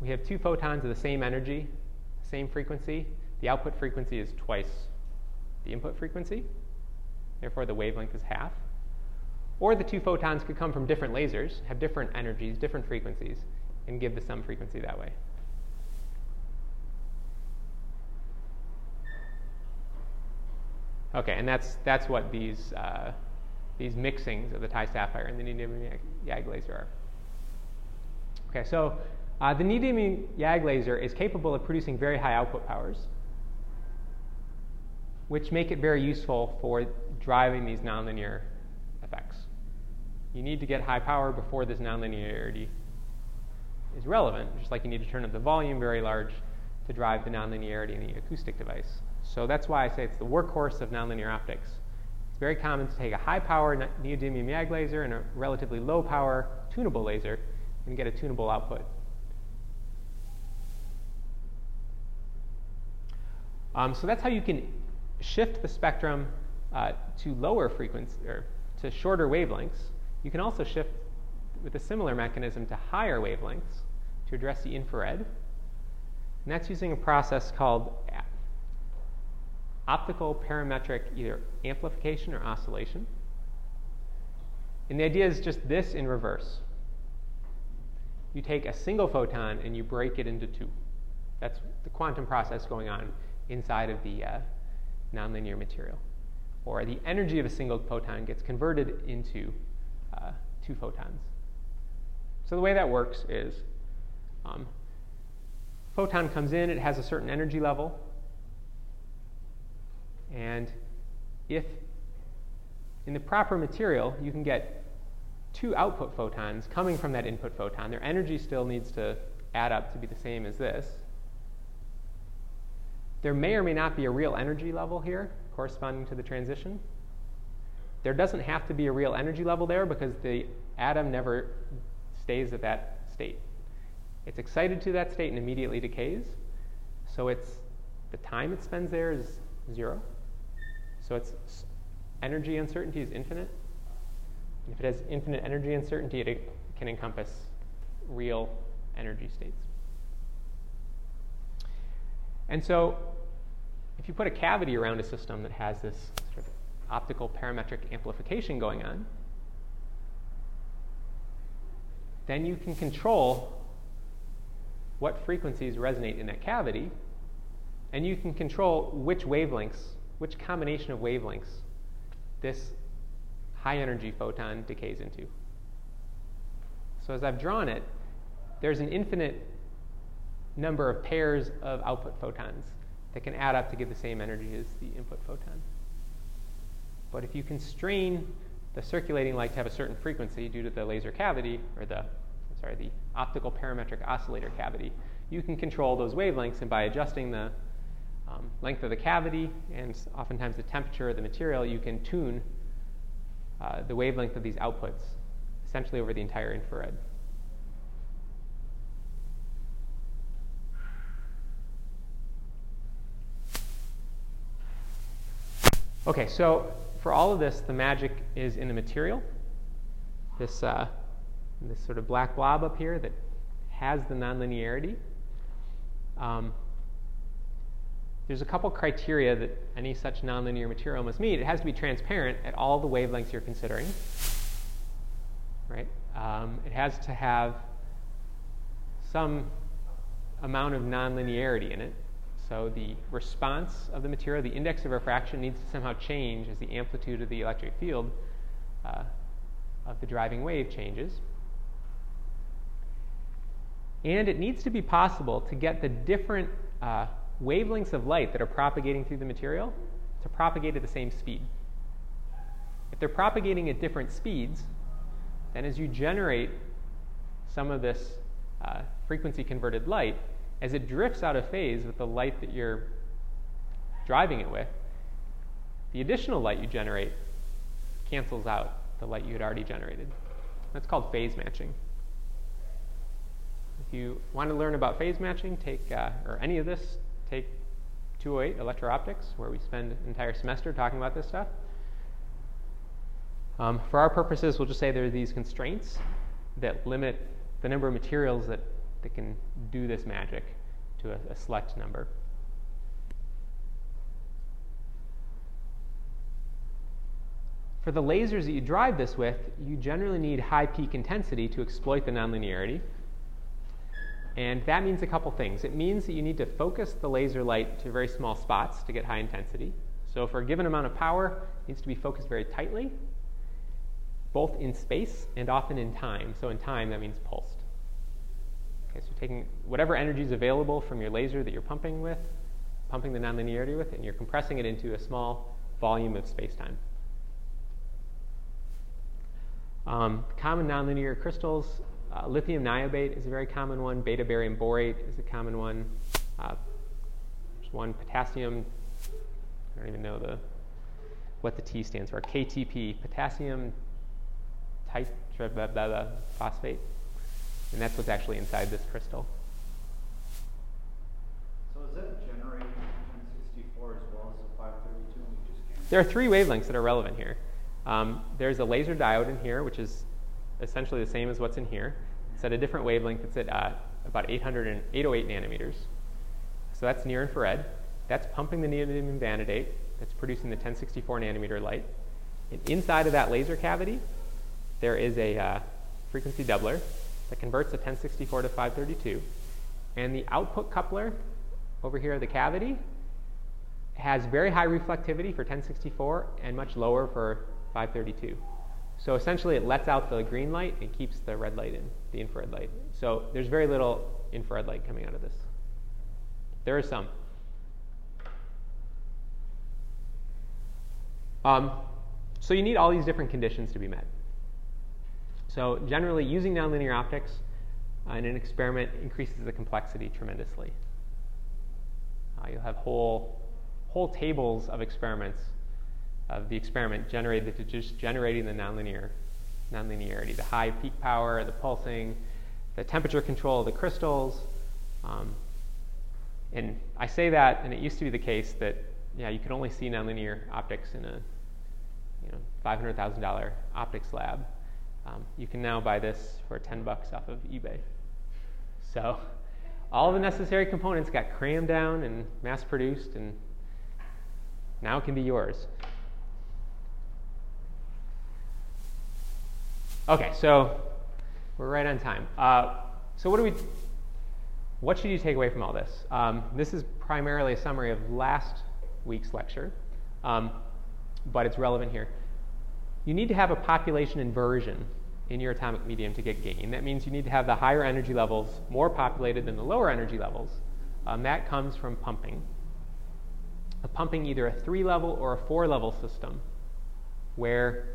Speaker 1: We have two photons of the same energy, same frequency. The output frequency is twice the input frequency. Therefore, the wavelength is half. Or the two photons could come from different lasers, have different energies, different frequencies, and give the sum frequency that way. Okay, and that's, that's what these, uh, these mixings of the Ti sapphire and the neodymium YAG laser are. Okay, so uh, the neodymium YAG laser is capable of producing very high output powers, which make it very useful for driving these nonlinear effects. You need to get high power before this nonlinearity is relevant, just like you need to turn up the volume very large to drive the nonlinearity in the acoustic device. So that's why I say it's the workhorse of nonlinear optics. It's very common to take a high power neodymium YAG laser and a relatively low power tunable laser and get a tunable output. Um, so that's how you can shift the spectrum uh, to lower frequency or to shorter wavelengths, you can also shift with a similar mechanism to higher wavelengths to address the infrared. And that's using a process called optical parametric either amplification or oscillation. And the idea is just this in reverse. You take a single photon and you break it into two. That's the quantum process going on inside of the uh, nonlinear material. Or the energy of a single photon gets converted into uh, two photons. So the way that works is um, photon comes in, it has a certain energy level, and if in the proper material you can get two output photons coming from that input photon, their energy still needs to add up to be the same as this. There may or may not be a real energy level here corresponding to the transition. There doesn't have to be a real energy level there because the atom never stays at that state. It's excited to that state and immediately decays. So it's the time it spends there is zero. So its energy uncertainty is infinite. And if it has infinite energy uncertainty, it can encompass real energy states. And so, if you put a cavity around a system that has this sort of optical parametric amplification going on, then you can control what frequencies resonate in that cavity, and you can control which wavelengths, which combination of wavelengths this high energy photon decays into. So as I've drawn it, there's an infinite number of pairs of output photons that can add up to give the same energy as the input photon. But if you constrain the circulating light to have a certain frequency due to the laser cavity, or the, sorry, the optical parametric oscillator cavity, you can control those wavelengths, and by adjusting the um, length of the cavity and oftentimes the temperature of the material, you can tune uh, the wavelength of these outputs essentially over the entire infrared. Okay, so for all of this, the magic is in the material. This, uh, this sort of black blob up here that has the nonlinearity. Um, there's a couple criteria that any such nonlinear material must meet. It has to be transparent at all the wavelengths you're considering. Right? Um, it has to have some amount of nonlinearity in it. So the response of the material, the index of refraction, needs to somehow change as the amplitude of the electric field uh, of the driving wave changes. And it needs to be possible to get the different uh, wavelengths of light that are propagating through the material to propagate at the same speed. If they're propagating at different speeds, then as you generate some of this uh, frequency converted light, as it drifts out of phase with the light that you're driving it with, the additional light you generate cancels out the light you had already generated. That's called phase matching. If you want to learn about phase matching, take, uh, or any of this, take 208 electro-optics, where we spend an entire semester talking about this stuff. Um, for our purposes, we'll just say there are these constraints that limit the number of materials that that can do this magic to a, a select number. For the lasers that you drive this with, you generally need high peak intensity to exploit the nonlinearity. And that means a couple things. It means that you need to focus the laser light to very small spots to get high intensity. So for a given amount of power, it needs to be focused very tightly, both in space and often in time. So in time, that means pulsed. Okay, so you're taking whatever energy is available from your laser that you're pumping with, pumping the nonlinearity with, and you're compressing it into a small volume of space-time. Um, common nonlinear crystals, uh, lithium niobate is a very common one. Beta barium borate is a common one. Uh, there's one potassium. I don't even know the what the T stands for. KTP, potassium phosphate, And that's what's actually inside this crystal.
Speaker 3: So is that generating 1064 as well as the 532 we just came
Speaker 1: there are three wavelengths that are relevant here. Um, there's a laser diode in here, which is essentially the same as what's in here. It's at a different wavelength. It's at uh, about 800 and 808 nanometers. So that's near infrared. That's pumping the neodymium vanadate. That's producing the 1064 nanometer light. And inside of that laser cavity, there is a uh, frequency doubler that converts the 1064 to 532. And the output coupler over here, of the cavity, has very high reflectivity for 1064 and much lower for 532. So essentially, it lets out the green light and keeps the red light in, the infrared light. So there's very little infrared light coming out of this. There is some. Um, so you need all these different conditions to be met. So generally, using nonlinear optics in an experiment increases the complexity tremendously. Uh, you'll have whole, whole tables of experiments of the experiment generated to just generating the nonlinear nonlinearity, the high peak power, the pulsing, the temperature control of the crystals. Um, and I say that, and it used to be the case that yeah, you could only see nonlinear optics in a you know $500,000 optics lab. Um, you can now buy this for 10 bucks off of eBay. So all the necessary components got crammed down and mass produced, and now it can be yours. Okay, so we're right on time. Uh, so what do we? What should you take away from all this? Um, this is primarily a summary of last week's lecture, um, but it's relevant here. You need to have a population inversion in your atomic medium to get gain. That means you need to have the higher energy levels more populated than the lower energy levels. Um, that comes from pumping. A pumping either a three level or a four level system, where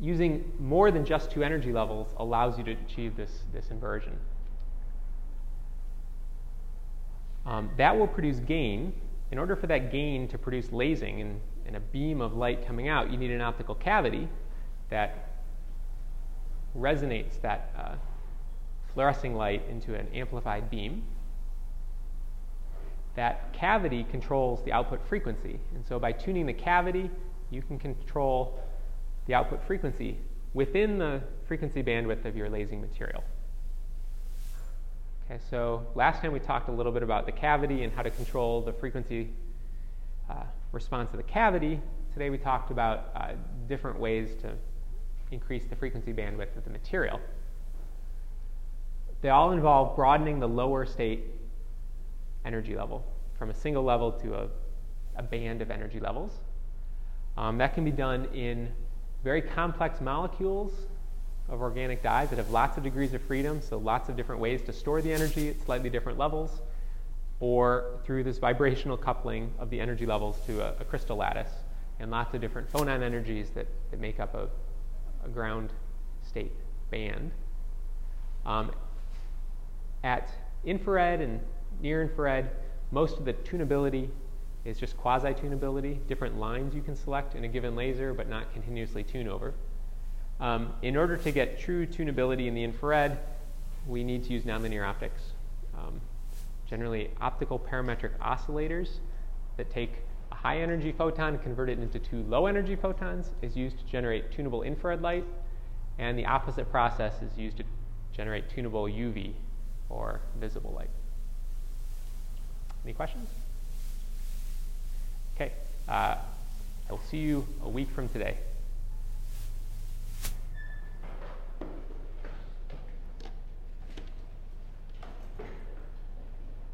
Speaker 1: using more than just two energy levels allows you to achieve this, this inversion. Um, that will produce gain. In order for that gain to produce lasing and, and a beam of light coming out, you need an optical cavity that resonates that uh, fluorescing light into an amplified beam. That cavity controls the output frequency. And so by tuning the cavity, you can control the output frequency within the frequency bandwidth of your lasing material. Okay, so last time we talked a little bit about the cavity and how to control the frequency uh, response of the cavity. Today we talked about uh, different ways to increase the frequency bandwidth of the material. They all involve broadening the lower state energy level from a single level to a, a band of energy levels. Um, that can be done in very complex molecules of organic dyes that have lots of degrees of freedom, so lots of different ways to store the energy at slightly different levels, or through this vibrational coupling of the energy levels to a, a crystal lattice, and lots of different phonon energies that, that make up a, a ground state band. Um, at infrared and near infrared, most of the tunability is just quasi-tunability, different lines you can select in a given laser but not continuously tune over. Um, in order to get true tunability in the infrared, we need to use nonlinear optics. Um, generally, optical parametric oscillators that take a high energy photon and convert it into two low energy photons is used to generate tunable infrared light, and the opposite process is used to generate tunable UV or visible light. Any questions? Okay, uh, I will see you a week from today.